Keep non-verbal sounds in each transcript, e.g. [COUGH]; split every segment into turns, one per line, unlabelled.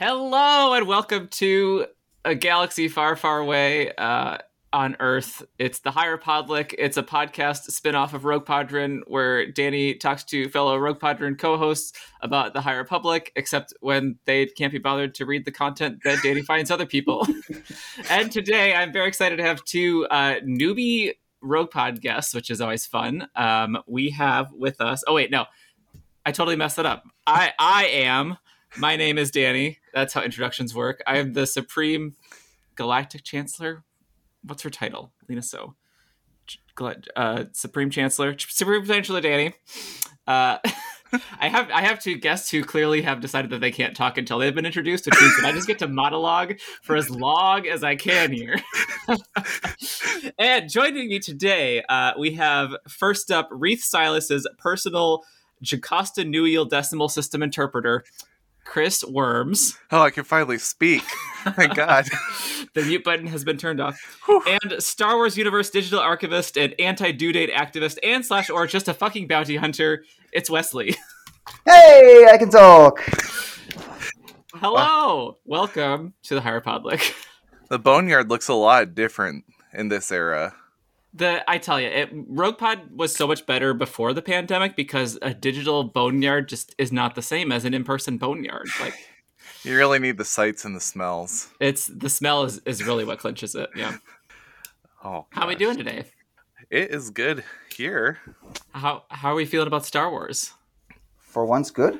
Hello and welcome to a galaxy far, far away uh, on Earth. It's the Higher Republic. It's a podcast spin-off of Rogue Podron, where Danny talks to fellow Rogue Podron co-hosts about the Higher Public, except when they can't be bothered to read the content that Danny [LAUGHS] finds other people. [LAUGHS] and today I'm very excited to have two uh, newbie Rogue Pod guests, which is always fun. Um, we have with us. Oh wait, no, I totally messed it up. I I am. My name is Danny. That's how introductions work. I am the Supreme Galactic Chancellor. What's her title? Lina Soh. Uh, Supreme Chancellor, Supreme Chancellor Danny. Uh, [LAUGHS] I have I have two guests who clearly have decided that they can't talk until they've been introduced, which means that I just get to monologue for as long as I can here. [LAUGHS] and joining me today, uh, we have first up Reath Silas's personal Jocasta Nuial decimal system interpreter, Chris Worms.
Oh, I can finally speak. Thank God. [LAUGHS] [LAUGHS]
the mute button has been turned off. and Star Wars Universe digital archivist and anti-due date activist and slash or just a fucking bounty hunter. It's Wesley. [LAUGHS]
Hey, I can talk.
Hello. Welcome to the High Republic.
The Boneyard looks a lot different in this era.
The I tell you, it, Rogue Pod was so much better before the pandemic because a digital boneyard just is not the same as an in-person boneyard. Like [LAUGHS]
you really need the sights and the smells.
It's the smell is, is really what clinches it. Yeah.
Oh,
how are we doing today?
It is good here.
How how are we feeling about Star Wars?
For once, good.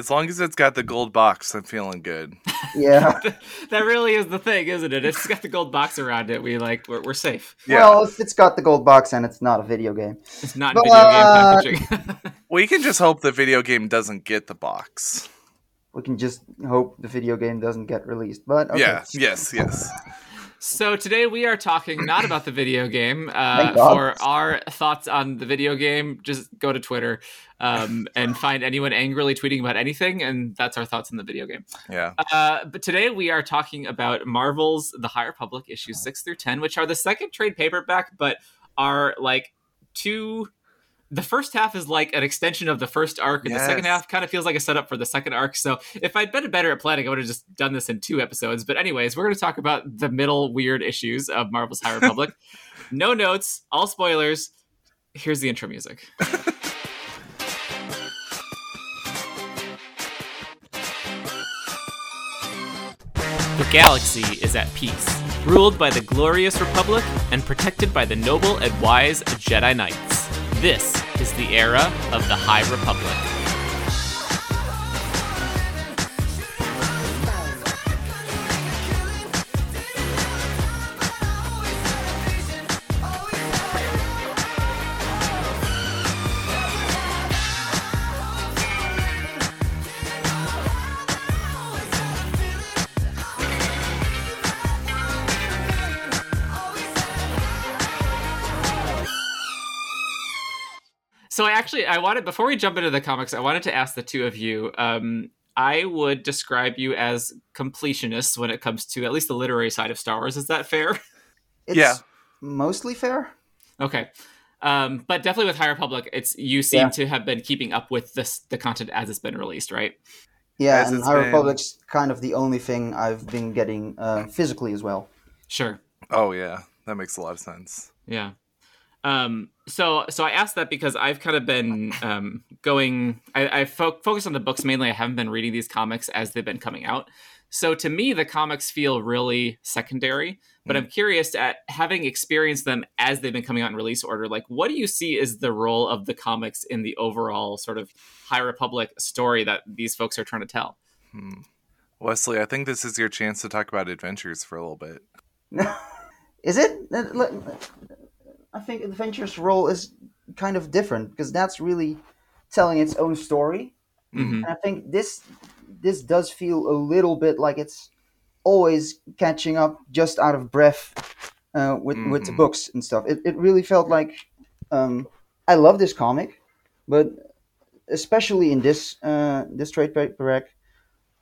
As long as it's got the gold box, I'm feeling good.
Yeah, [LAUGHS]
that really is the thing, isn't it? It's got the gold box around it. We like we're, we're safe.
Yeah. Well, if it's got the gold box and it's not a video game,
it's not but, video uh, game
packaging. [LAUGHS] we can just hope the video game doesn't get the box.
We can just hope the video game doesn't get released. But okay.
yeah, yes, yes.
So today we are talking not about the video game. Uh, for our thoughts on the video game, just go to Twitter um, and find anyone angrily tweeting about anything, and that's our thoughts on the video game.
Yeah.
Uh, but today we are talking about Marvel's The High Republic issues six through ten, which are the second trade paperback, but are like two the first half is like an extension of the first arc, and yes. the second half kind of feels like a setup for the second arc. So if I'd been better at planning, I would have just done this in two episodes. But anyways, we're going to talk about the middle weird issues of Marvel's High Republic. [LAUGHS] no notes, all spoilers. Here's the intro music. The galaxy is at peace, ruled by the glorious Republic and protected by the noble and wise Jedi Knights. This is the era of the High Republic. So I actually I wanted before we jump into the comics, I wanted to ask the two of you. Um, I would describe you as completionists when it comes to at least the literary side of Star Wars. Is that fair?
It's yeah, mostly fair.
Okay. Um, but definitely with High Republic, it's you seem yeah. to have been keeping up with this the content as it's been released, right?
Yeah, as and High been... Republic's kind of the only thing I've been getting uh, physically as well.
Sure.
Oh yeah, that makes a lot of sense.
Yeah. Um, so so I asked that because I've kind of been um, going. I, I fo- focused on the books mainly. I haven't been reading these comics as they've been coming out. So to me, the comics feel really secondary. But mm. I'm curious at having experienced them as they've been coming out in release order. Like, what do you see as the role of the comics in the overall sort of High Republic story that these folks are trying to tell?
Hmm. Wesley, I think this is your chance to talk about adventures for a little bit. [LAUGHS]
is it? I think Adventure's role is kind of different because that's really telling its own story. Mm-hmm. And I think this this does feel a little bit like it's always catching up, just out of breath uh, with mm-hmm. with the books and stuff. It it really felt like um, I love this comic, but especially in this uh, this trade paperback,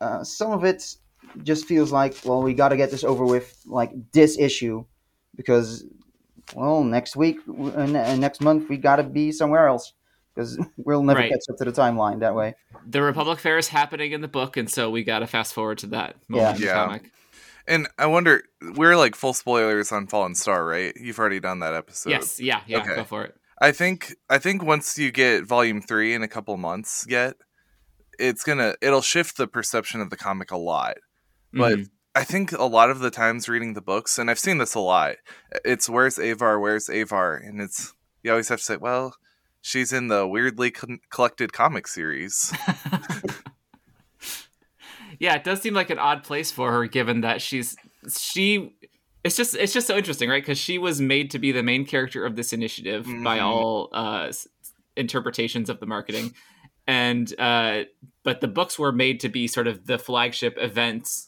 uh, some of it just feels like well we got to get this over with like this issue because well, next week, uh, next month, we got to be somewhere else because [LAUGHS] we'll never
Right.
catch up to the timeline that way.
The Republic Fair is happening in the book, and so we got to fast forward to that moment
Yeah.
in the
Yeah.
comic.
And I wonder, we're like full spoilers on Fallen Star, right? You've already done that episode.
yes, yeah, yeah,
Okay.
go for it.
I think I think once you get volume three in a couple months yet, it's gonna it'll shift the perception of the comic a lot. But
Mhm.
I think a lot of the times reading the books, and I've seen this a lot, it's where's Avar, where's Avar, and it's you always have to say, well, she's in the weirdly con- collected comic series. [LAUGHS]
yeah, it does seem like an odd place for her, given that she's she. It's just it's just so interesting, right? Because she was made to be the main character of this initiative by
Mhm.
all uh, interpretations of the marketing, and uh, but the books were made to be sort of the flagship events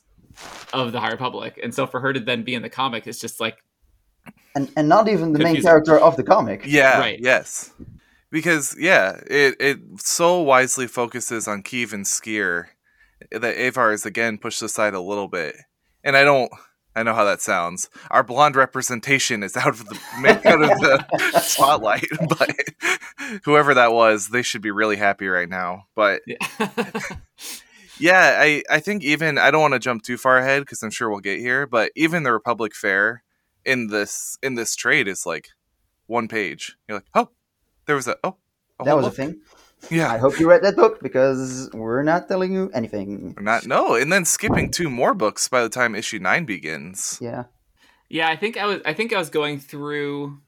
of the High Republic, and so for her to then be in the comic, it's just like
And and not even the main character of the comic.
Yeah.
Right.
Yes. Because yeah, it it so wisely focuses on Keeve and Sskeer that Avar is again pushed aside a little bit. And I don't I know how that sounds. Our blonde representation is out of the [LAUGHS] out of the spotlight, [LAUGHS] but whoever that was, they should be really happy right now. But yeah, [LAUGHS] I I think even I don't want to jump too far ahead because I'm sure we'll get here. But even the Republic Fair in this in this trade is like one page. You're like, oh, there was a oh, a
that
whole
was a thing.
Yeah,
I hope you read that book because we're not telling you anything.
We're not no, and then skipping two more books by the time issue nine begins.
Yeah.
Yeah, I think I was I think I was going through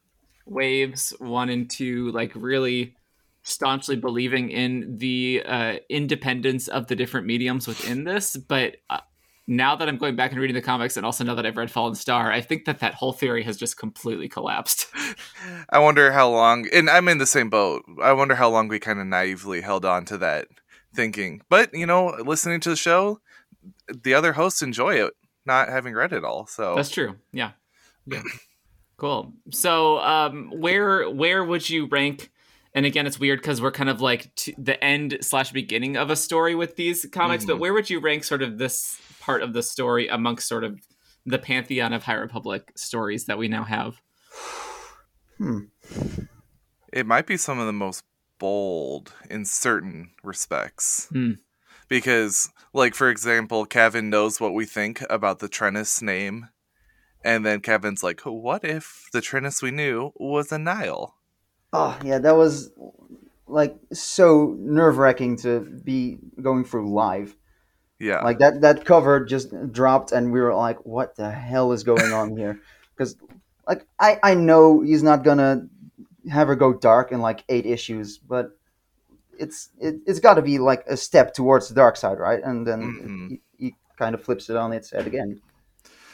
waves one and two, like really staunchly believing in the uh, independence of the different mediums within this. But uh, now that I'm going back and reading the comics, and also now that I've read Fallen Star, I think that that whole theory has just completely collapsed. [LAUGHS]
I wonder how long, and I'm in the same boat. I wonder how long we kind of naively held on to that thinking. But you know, listening to the show, the other hosts enjoy it, not having read it all. So
That's true. Yeah. Yeah. cool. So, um, where where would you rank? And again, it's weird because we're kind of like the end slash beginning of a story with these comics. But
Mhm.
where would you rank sort of this part of the story amongst sort of the pantheon of High Republic stories that we now have?
Hmm.
it might be some of the most bold in certain respects.
Hmm.
Because, like, for example, Kevin knows what we think about the Trennis name. And then Kevin's like, what if the Trennis we knew was a Nihil?
Oh yeah, that was like so nerve wracking to be going through live.
Yeah.
Like that that cover just dropped, and we were like, "What the hell is going on [LAUGHS] here?" Because like I I know he's not gonna have her go dark in like eight issues, but it's it, it's got to be like a step towards the dark side, right? And then
Mhm.
he, he kind of flips it on its head again.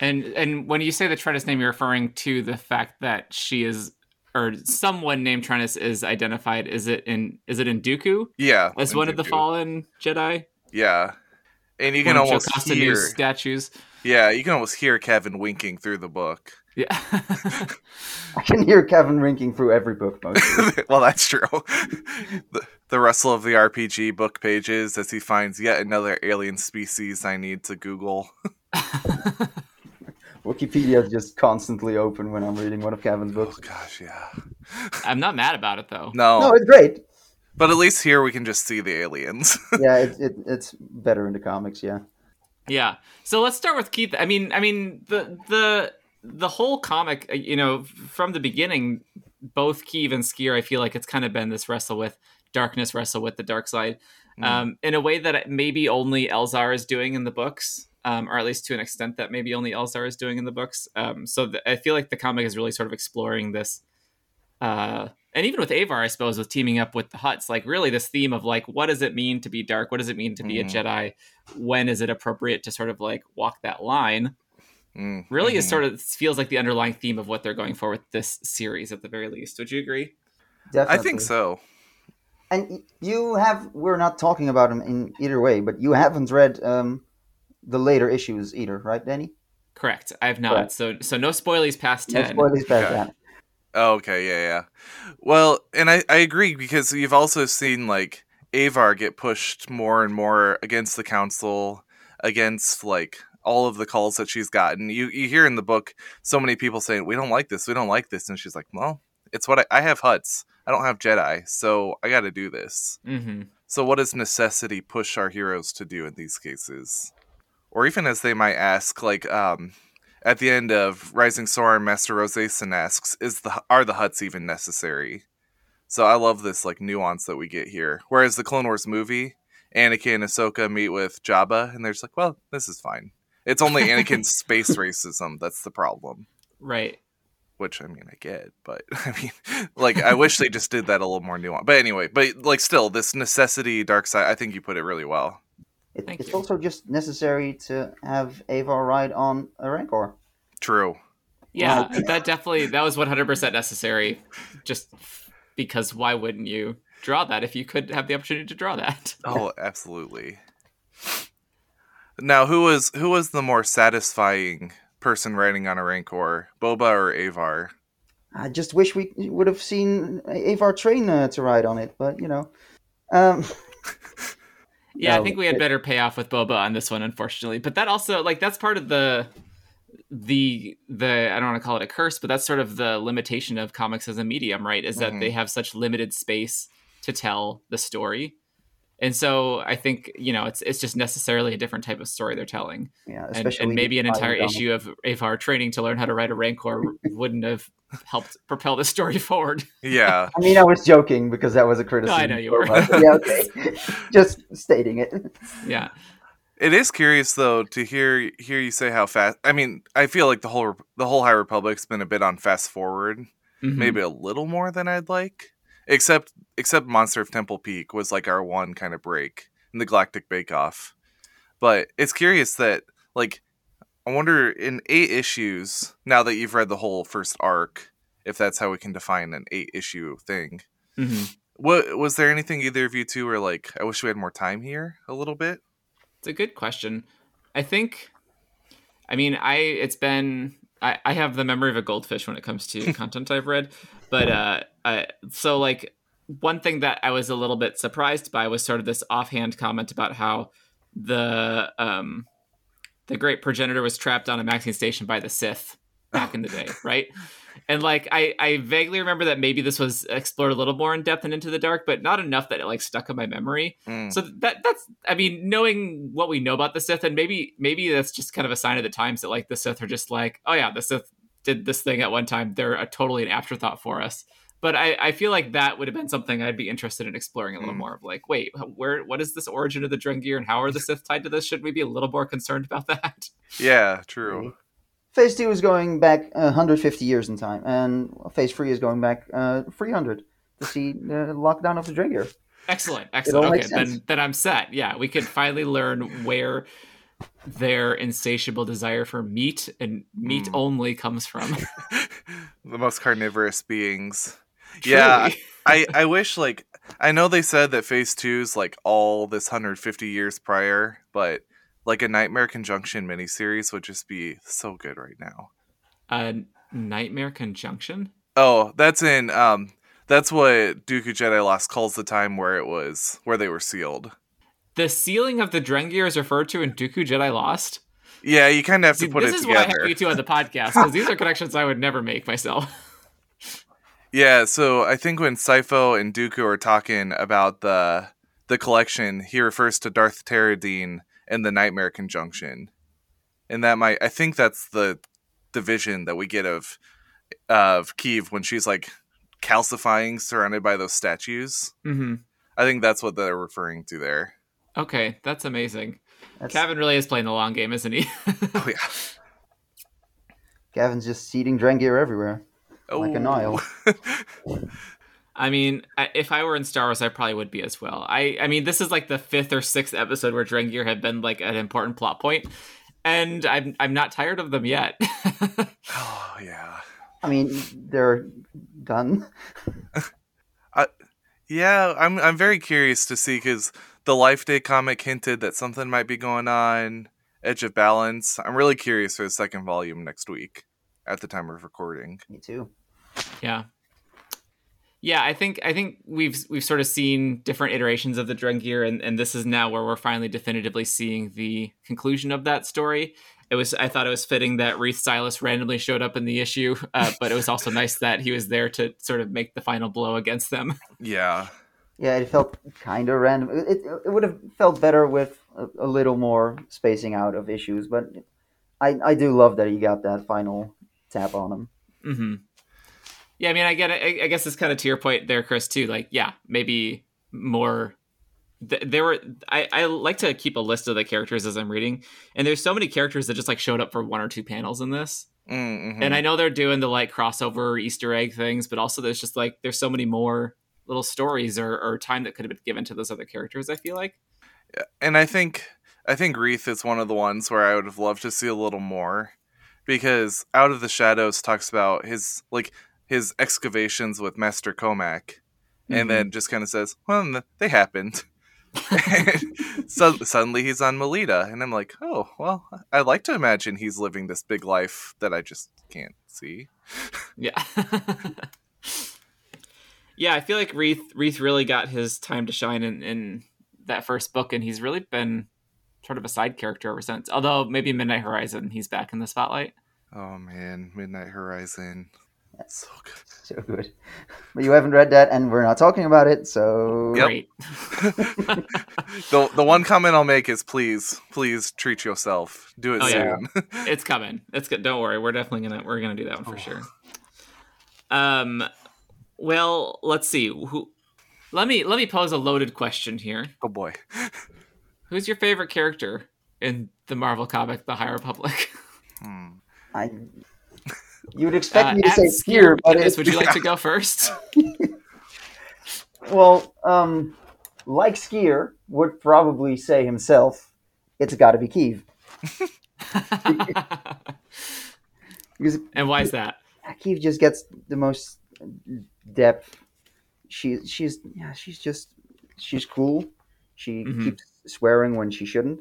And and when you say the Trennis name, you're referring to the fact that she is, or someone named Trennis is identified. Is it in is it in Dooku
yeah.
as one of the fallen Jedi?
Yeah. And you can
One
almost
Jocasta
hear,
Nu's statues.
yeah, you can almost hear Kevin winking through the book.
Yeah. [LAUGHS]
I can hear Kevin winking through every book [LAUGHS]
well, that's true. [LAUGHS] the, the rustle of the RPG book pages as he finds yet another alien species I need to Google.
Wikipedia is just constantly open when I'm reading one of Kevin's
Oh
books.
gosh, yeah.
I'm not mad about it though.
No,
No, it's great.
but at least here we can just see the aliens. [LAUGHS]
Yeah, it, it, it's better in the comics. Yeah.
Yeah. So let's start with Keeve. I mean, I mean the the the whole comic, uh, you know, from the beginning, both Keeve and Skier, I feel like it's kind of been this wrestle with darkness, wrestle with the dark side,
Mm.
um, in a way that maybe only Elzar is doing in the books, um, or at least to an extent that maybe only Elzar is doing in the books. Um, so th- I feel like the comic is really sort of exploring this. Uh, and even with Avar, I suppose, with teaming up with the Hutts, like really this theme of like, what does it mean to be dark? What does it mean to be
Mhm.
a Jedi? When is it appropriate to sort of like walk that line?
Mm,
Really, is
mhm.
sort of feels like the underlying theme of what they're going for with this series, at the very least. Would you agree?
Definitely.
I think so.
And you have, we're not talking about them in either way, but you haven't read um, the later issues either, right, Danny?
Correct. I have not.
Correct.
So, so no spoilies past ten.
No
ten.
spoilers past
Okay.
that.
Oh, okay, yeah, yeah. Well, and I, I agree because you've also seen like Avar get pushed more and more against the council, against like all of the calls that she's gotten. You you hear in the book so many people saying, We don't like this, we don't like this, and she's like, Well, it's what I, I have Hutts. I don't have Jedi, so I got to do this.
Mm-hmm.
So, what does necessity push our heroes to do in these cases? Or even as they might ask, like um, at the end of Rising Storm, Master Rosason asks, "Is the are the Hutts even necessary?" So I love this like nuance that we get here. Whereas the Clone Wars movie, Anakin and Ahsoka meet with Jabba, and they're just like, "Well, this is fine." It's only Anakin's [LAUGHS] space racism that's the problem.
Right.
Which I mean, I get, but [LAUGHS] I mean, like, I wish they just did that a little more nuanced. But anyway, but like, still, this necessity dark side. I think you put it really well.
It, it's
you.
also just necessary to have Avar ride on a Rancor.
True.
Yeah, that definitely that was 100% necessary. Just because why wouldn't you draw that if you could have the opportunity to draw that?
Oh, absolutely. Now, who was who was the more satisfying person riding on a Rancor, Boba or Avar?
I just wish we would have seen Avar train uh, to ride on it, but you know. Um,
Yeah, I think we had
it-
better payoff with Boba on this one, unfortunately. But that also like that's part of the the the I don't want to call it a curse, but that's sort of the limitation of comics as a medium, right? Is that
Mhm.
they have such limited space to tell the story. And so I think, you know, it's it's just necessarily a different type of story they're telling.
yeah,
And,
especially
and maybe an entire issue of Avar training to learn how to ride a Rancor [LAUGHS] wouldn't have helped propel the story [LAUGHS] forward.
Yeah, [LAUGHS]
I mean, I was joking because that was a criticism.
I know you were.
yeah, okay. just stating it.
Yeah.
it is curious though to hear hear you say how fast. I mean, I feel like the whole the whole High Republic's been a bit on fast forward,
Mhm.
maybe a little more than I'd like. Except except Monster of Temple Peak was like our one kind of break in the Galactic Bake Off. But it's curious that like I wonder in eight issues, now that you've read the whole first arc, if that's how we can define an eight issue thing.
Mhm.
What was there anything either of you two were like, I wish we had more time here a little bit?
It's a good question. I think, I mean, I it's been I, I have the memory of a goldfish when it comes to [LAUGHS] content I've read, but uh, I, so like one thing that I was a little bit surprised by was sort of this offhand comment about how the um the great progenitor was trapped on a maxing station by the Sith back in the day, [LAUGHS] right? And like I, I vaguely remember that maybe this was explored a little more in depth and into the dark, but not enough that it like stuck in my memory.
Mm.
So that that's I mean, knowing what we know about the Sith, and maybe maybe that's just kind of a sign of the times that like the Sith are just like, oh yeah, the Sith did this thing at one time. They're a totally an afterthought for us. But I, I feel like that would have been something I'd be interested in exploring a little
Mm.
more of like, wait, where what is this origin of the Drengir and how are the Sith tied to this? Should we be a little more concerned about [LAUGHS] that?
Yeah, true.
Phase two is going back uh, 150 years in time, and Phase three is going back uh, 300 to see the lockdown of the Drengir.
Excellent, excellent. Okay, then then I'm set. Yeah, we could finally learn where their insatiable desire for meat and meat
Mm.
only comes from. [LAUGHS]
the most [LAUGHS] carnivorous beings. Yeah, I, I wish like I know they said that phase two is like all this 150 years prior, but like a Nightmare Conjunction miniseries would just be so good right now.
a nightmare conjunction.
Oh, that's in um that's what Dooku Jedi Lost calls the time where it was where they were sealed.
The ceiling of the Drengir is referred to in Dooku Jedi Lost.
Yeah, you kind of have to
See,
put
this
it
is why I have you two on the podcast because these are [LAUGHS] connections I would never make myself.
Yeah, so I think when Sifo and Dooku are talking about the the collection, he refers to Darth Terradine and the Nightmare Conjunction, and that might I think that's the the vision that we get of of Keeve when she's like calcifying, surrounded by those statues.
hmm
I think that's what they're referring to there.
Okay, that's amazing.
That's,
Kevin really is playing the long game, isn't he? [LAUGHS]
Oh yeah,
Cavan's just seeding Drengir everywhere. oh. Like a Nihil. [LAUGHS]
I mean, if I were in Star Wars, I probably would be as well. I, I mean, this is like the fifth or sixth episode where Drengir had been like an important plot point, and I'm I'm not tired of them yet. [LAUGHS]
oh yeah,
I mean, they're done.
Uh, yeah. I'm I'm very curious to see because the Life Day comic hinted that something might be going on. Edge of Balance. I'm really curious for the second volume next week at the time of recording.
Me too.
yeah. Yeah, I think I think we've we've sort of seen different iterations of the Drengir, and, and this is now where we're finally definitively seeing the conclusion of that story. It was I thought it was fitting that Reath Silas randomly showed up in the issue, uh, but it was also nice that he was there to sort of make the final blow against them.
Yeah.
Yeah, it felt kind of random. It, it would have felt better with a, a little more spacing out of issues, but I I do love that he got that final tap on him.
Mm-hmm. Yeah, I mean, I get it. I, I guess it's kind of to your point there, Chris. Too like, yeah, maybe more. There were. I, I like to keep a list of the characters as I'm reading, and there's so many characters that just like showed up for one or two panels in this.
Mm-hmm.
And I know they're doing the like crossover Easter egg things, but also there's just like there's so many more little stories or, or time that could have been given to those other characters. I feel like.
And I think I think Reath is one of the ones where I would have loved to see a little more, because Out of the Shadows talks about his like his excavations with Master Cohmac, and
Mhm.
then just kind of says, "Well, they happened." [LAUGHS] so suddenly he's on Melita, and I'm like, "Oh, well, I like to imagine he's living this big life that I just can't see."
Yeah. [LAUGHS] yeah, I feel like Reath Reath really got his time to shine in, in that first book, and he's really been sort of a side character ever since. Although maybe Midnight Horizon, he's back in the spotlight.
Oh man, Midnight Horizon, That's so good.
So good. But you haven't read that, and we're not talking about it, so
Yep.
Great. [LAUGHS]
the the one comment I'll make is please, please treat yourself. Do it
Oh, yeah.
soon.
it's coming. It's good. Don't worry. We're definitely gonna we're gonna do that one for
Oh.
sure. Um, well, let's see. Who? Let me let me pose a loaded question here.
oh boy. [LAUGHS]
Who's your favorite character in the Marvel comic, The High Republic?
Hmm.
I. You would expect
Uh,
me to say Sskeer, but
Dennis,
it,
would you like to [LAUGHS] go first? [LAUGHS]
well, um, like Sskeer would probably say himself, it's got to be Keeve because
and why is that?
Keeve just gets the most depth. She she's yeah she's just she's cool. She
Mhm.
keeps swearing when she shouldn't.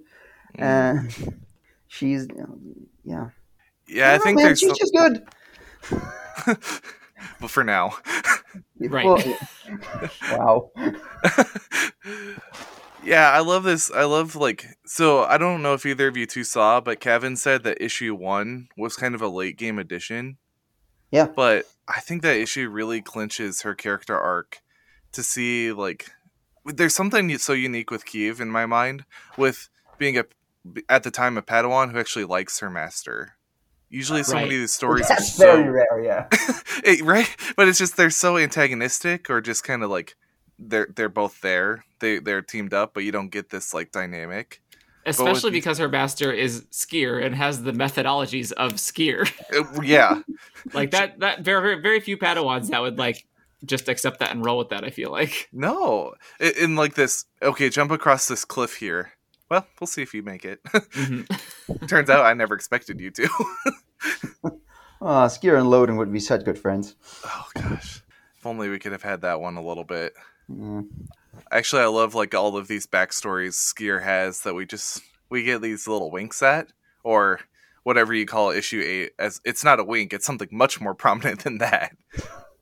Mm.
Uh, [LAUGHS] she's yeah.
yeah, I
don't know,
think
man, she's
some-
just good. [LAUGHS]
but for now. [LAUGHS]
Right.
wow.
yeah, I love this. I love like so. I don't know if either of you two saw, but Kevin said that issue one was kind of a late game addition.
Yeah.
but I think that issue really clinches her character arc to see like there's something so unique with Keeve in my mind with being a at the time a Padawan who actually likes her master. Usually, so
Right.
many of these stories
That's
are so
very rare. Yeah. [LAUGHS]
it, right but it's just they're so antagonistic or just kind of like they're they're both there they they're teamed up but you don't get this like dynamic
Especially
these-
because her master is Sskeer and has the methodologies of Sskeer. [LAUGHS]
Uh, yeah [LAUGHS]
like that that very very, very few Padawans that would like just accept that and roll with that, I feel like. [LAUGHS]
no in, in like this okay jump across this cliff here well we'll see if you make it
Mhm.
turns out i never expected you to
Oh, Sskeer and Loden would be such good friends.
oh gosh if only we could have had that one a little bit
Mm.
Actually i love like all of these backstories Sskeer has that we just we get these little winks at or whatever you call issue 8 as it's not a wink it's something much more [LAUGHS] prominent than that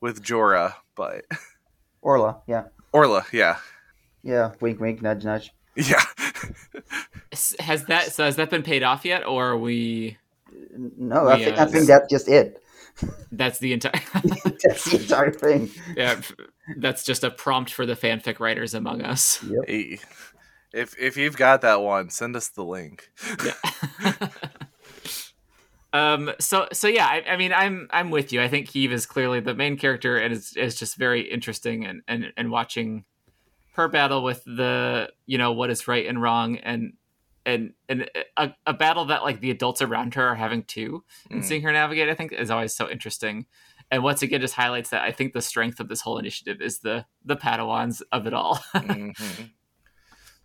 with jorah but
Orla, yeah,
orla yeah
yeah. Wink, wink, nudge, nudge.
yeah
Has that so has that been paid off yet, or are we?
No, I think
uh,
I think that's just it.
That's the entire. [LAUGHS]
That's the entire thing.
yeah, that's just a prompt for the fanfic writers among us.
Yep.
Hey, if if you've got that one send us the link
Yeah. [LAUGHS] [LAUGHS] um. So so yeah. I, I mean, I'm I'm with you. I think Keeve is clearly the main character, and is is just very interesting, and and and watching her battle with the you know what is right and wrong, and and and a, a battle that like the adults around her are having too, and
Mm.
seeing her navigate, I think is always so interesting. And once again, just highlights that I think the strength of this whole initiative is the the Padawans of it all. [LAUGHS]
Mhm.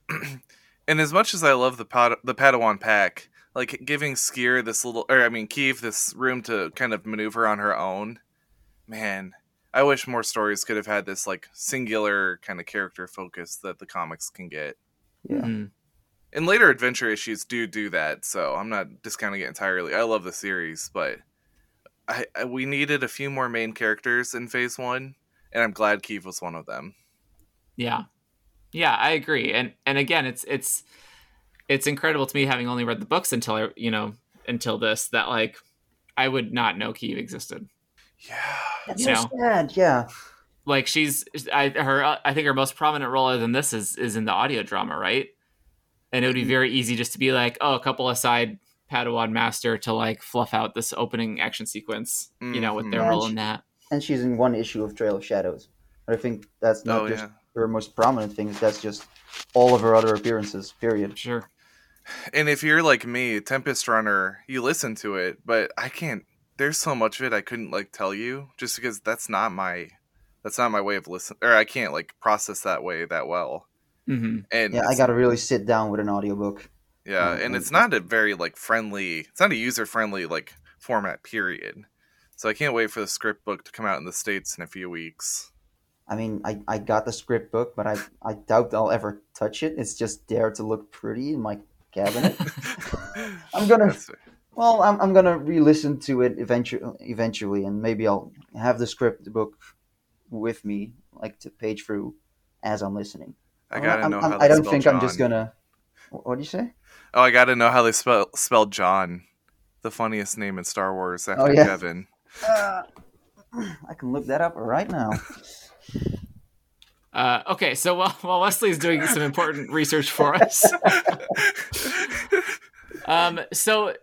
[CLEARS THROAT] and as much as I love the Pad- the Padawan pack, like giving Sskeer this little, or I mean, Keeve this room to kind of maneuver on her own, man, I wish more stories could have had this like singular kind of character focus that the comics can get.
Yeah.
Mhm.
And later adventure issues do do that, so I'm not discounting it entirely. I love the series, but I, I we needed a few more main characters in Phase One, and I'm glad Keeve was one of them.
Yeah, yeah, I agree. And and again, it's it's it's incredible to me having only read the books until I you know until this that like I would not know Keeve existed.
Yeah,
That's
You
so
know.
sad. Yeah.
Like she's I her I think her most prominent role other than this is is in the audio drama, right? And it would be very easy just to be like, oh, a couple aside Padawan master to like fluff out this opening action sequence, you know, with their
Mhm.
role in that.
And she's in one issue of Trail of Shadows. But I think that's not
Oh
just
yeah.
her most prominent thing. That's just all of her other appearances. Period.
Sure.
And if you're like me, Tempest Runner, you listen to it, but I can't. There's so much of it I couldn't like tell you, just because that's not my, that's not my way of listen, or I can't like process that way that well.
Hmm
And
Yeah, I got to really sit down with an audiobook.
yeah, and it's not a very like friendly. It's not a user friendly like format. Period. So I can't wait for the script book to come out in the states in a few weeks.
I mean, I, I got the script book, but I, I doubt I'll ever touch it. It's just there to look pretty in my cabinet. [LAUGHS] I'm gonna- well, I'm, I'm gonna re-listen to it eventually, eventually, and maybe I'll have the script book with me, like to page through as I'm listening.
I gotta
I'm-
know
I'm-
how
I don't
spell
think I'm just gonna. What do you say?
Oh, I gotta know how they spell spell John, the funniest name in Star Wars after
Oh, yeah.
Kevin.
Uh, [CLEARS THROAT] I can look that up right now.
Uh, okay, so while, while Wesley's doing some important research for us, [LAUGHS] um, so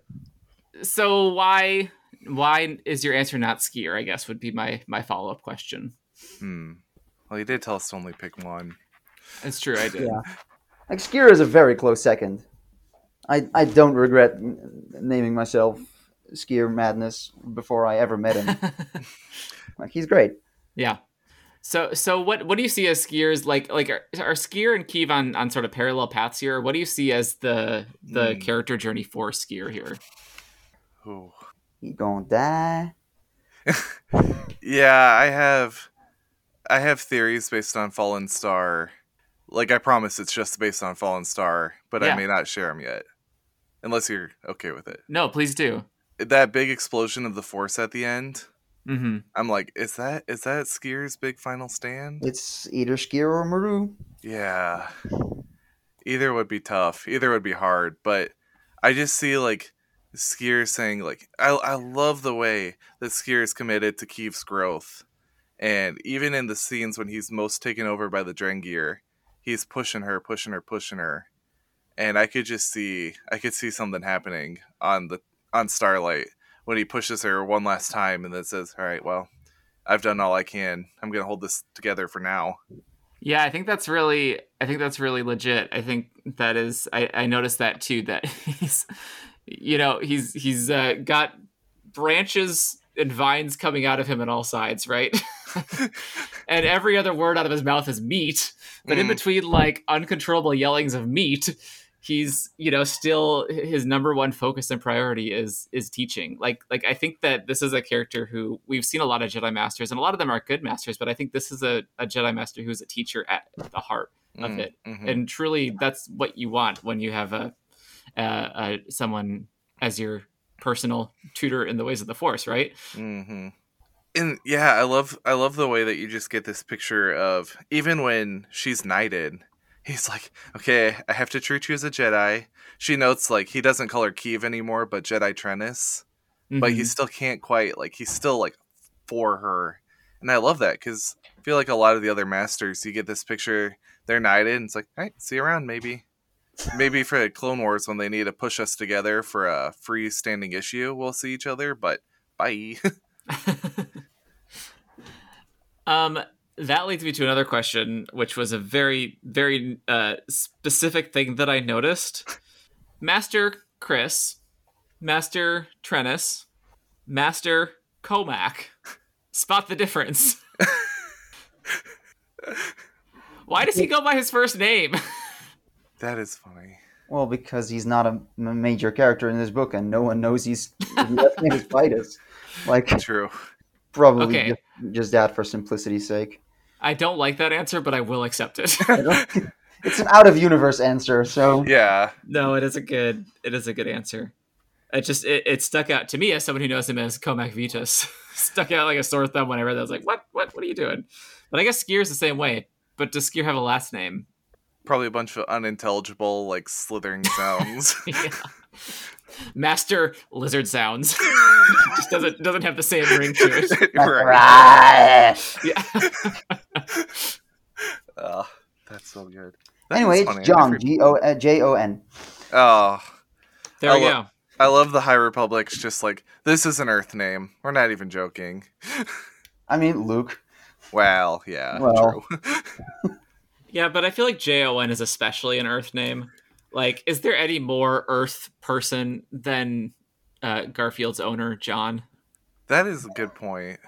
so why why is your answer not Sskeer? I guess would be my my follow up question.
Hmm. Well, you did tell us to only pick one.
It's true, I did.
Yeah. Like Sskeer is a very close second. I I don't regret n- naming myself Skier Madness before I ever met him. [LAUGHS] like he's great.
yeah. So so what what do you see as skiers like like are, are Sskeer and Keeve on, on sort of parallel paths here? What do you see as the the
Hmm.
character journey for Sskeer here?
Ooh.
He gonna die. [LAUGHS]
Yeah, I have I have theories based on Fallen Star. Like I promise it's just based on Fallen Star, but
Yeah.
I may not share them yet. Unless you're okay with it.
No, please do.
That big explosion of the force at the end,
Mm-hmm.
I'm like, is that is that Sskeer's big final stand?
It's either Sskeer or Maru.
Yeah. Either would be tough. Either would be hard, but I just see like Sskeer saying like I I love the way that Sskeer is committed to Keeve's growth. And even in the scenes when he's most taken over by the Drengir, he's pushing her, pushing her, pushing her. And I could just see I could see something happening on the on Starlight when he pushes her one last time and then says, All right, well, I've done all I can. I'm gonna hold this together for now.
Yeah, I think that's really I think that's really legit. I think that is I, I noticed that too that [LAUGHS] he's you know, he's he's uh, got branches and vines coming out of him on all sides, right? [LAUGHS] [LAUGHS] and every other word out of his mouth is meat, but in
Mm.
between like uncontrollable yellings of meat, he's you know still his number one focus and priority is is teaching. Like like i think that this is a character who we've seen a lot of jedi masters and a lot of them are good masters but i think this is a, a jedi master who's a teacher at the heart of
Mm,
it.
Mhm.
and truly that's what you want when you have a, a, a someone as your personal tutor in the ways of the force right?
Hmm And yeah, I love I love the way that you just get this picture of even when she's knighted, he's like, okay, I have to treat you as a Jedi. She notes like he doesn't call her Keeve anymore, but Jedi Trennis, but he
Mhm.
still can't quite like he's still like for her, and I love that because I feel like a lot of the other masters, you get this picture, they're knighted, and it's like, all right, see you around, maybe. Maybe for Clone Wars when they need to push us together for a freestanding issue, we'll see each other. But bye. [LAUGHS] [LAUGHS]
um, that leads me to another question, which was a very, very uh, specific thing that I noticed. Master Chris, Master Trennis, Master Cohmac. Spot the difference. [LAUGHS] Why does he go by his first name? [LAUGHS]
that is funny.
Well, because he's not a m- major character in this book, and no one knows he's his [LAUGHS] last name is Vitus. Like
True.
Probably
Okay.
just, just that for simplicity's sake.
I don't like that answer, but I will accept it. [LAUGHS] [LAUGHS]
It's an out of universe answer, so
Yeah.
no, it is a good. It is a good answer. It just it, it stuck out to me as someone who knows him as Cohmac Vitus. [LAUGHS] stuck out like a sore thumb when I read that. I was like, what? What? What are you doing? But I guess Sskeer's the same way. But does Sskeer have a last name?
Probably a bunch of unintelligible, like slithering sounds.
yeah. Master lizard sounds. [LAUGHS] Just doesn't doesn't have the same ring to it. [LAUGHS]
right.
Yeah. [LAUGHS]
Oh, that's so good. That
anyway, it's
funny.
John
never-
G O uh, J O N.
Oh,
There we
I
go.
I love the High Republic's just like this is an Earth name. We're not even joking.
I mean Luke.
Well, yeah,
Well.
true.
Yeah, but I feel like J O N is especially an Earth name. Like, is there any more Earth person than uh, Garfield's owner, John?
that is a good point.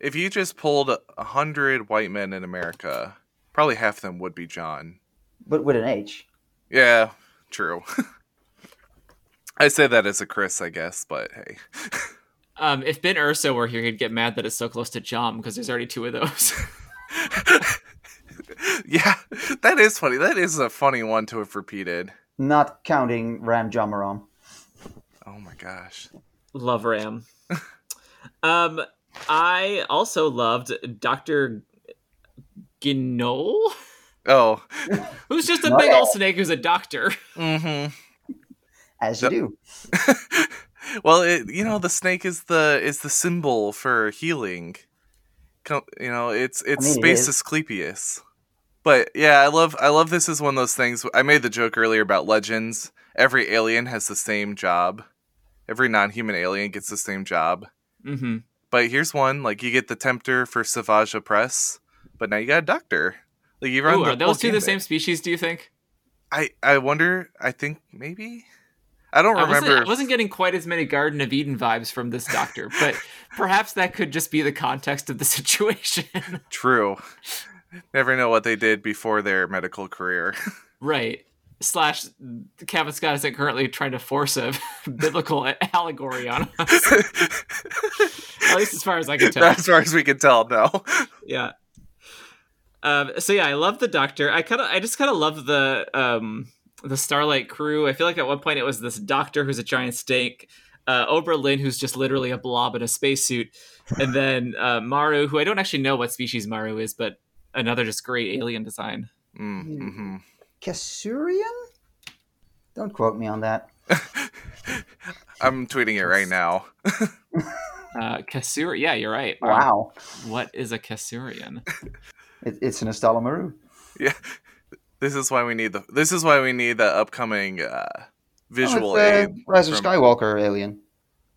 If you just pulled a hundred white men in America, probably half of them would be John.
but with an H.
Yeah, true. [LAUGHS] I say that as a Chris, I guess, but hey. [LAUGHS]
Um, if Ben Urso were here, he'd get mad that it's so close to John because there's already two of those. [LAUGHS]
yeah, that is funny. That is a funny one to have repeated.
Not counting Ram Jomaram.
Oh my gosh.
Love Ram. [LAUGHS] um, I also loved Doctor Ginol,
Oh. [LAUGHS]
who's just a big old snake who's a doctor. [LAUGHS]
Mm-hmm.
As you
Yep.
do.
well, it, you know, the snake is the is the symbol for healing. Co- You know, it's it's
mean,
Space
is.
Asclepius. But yeah, I love I love this is one of those things. I made the joke earlier about legends. Every alien has the same job. Every non-human alien gets the same job.
Mm-hmm.
But here's one: like you get the Tempter for Savage Press, but now you got a Doctor. Like you run
Ooh,
the
are those two the same species? Do you think?
I I wonder. I think maybe. I don't
I wasn't,
remember.
I wasn't getting quite as many Garden of Eden vibes from this doctor, but [LAUGHS] perhaps that could just be the context of the [LAUGHS] situation.
True. Never know what they did before their medical career. [LAUGHS]
right. Slash, Cavan Scott isn't currently trying to force a [LAUGHS] biblical allegory on us, [LAUGHS] at least as far as I can tell.
as far as we can tell, no.
yeah. Um, so yeah, I love the Doctor. I kind of, I just kind of love the um, the Starlight crew. I feel like at one point it was this Doctor who's a giant snake, uh, Orbalin who's just literally a blob in a spacesuit, and then uh, Maru, who I don't actually know what species Maru is, but another just great alien design.
Mm, mhm.
Kessurian? Don't quote me on that. [LAUGHS]
I'm tweeting it right now. [LAUGHS]
Uh, Kasur, yeah, you're right. Um,
Wow.
what is a Kessurian?
It, it's an Estala Maru.
Yeah. This is why we need the. This is why we need the upcoming uh, visual
oh, it's, uh,
aid.
Rise of
from-
Skywalker alien.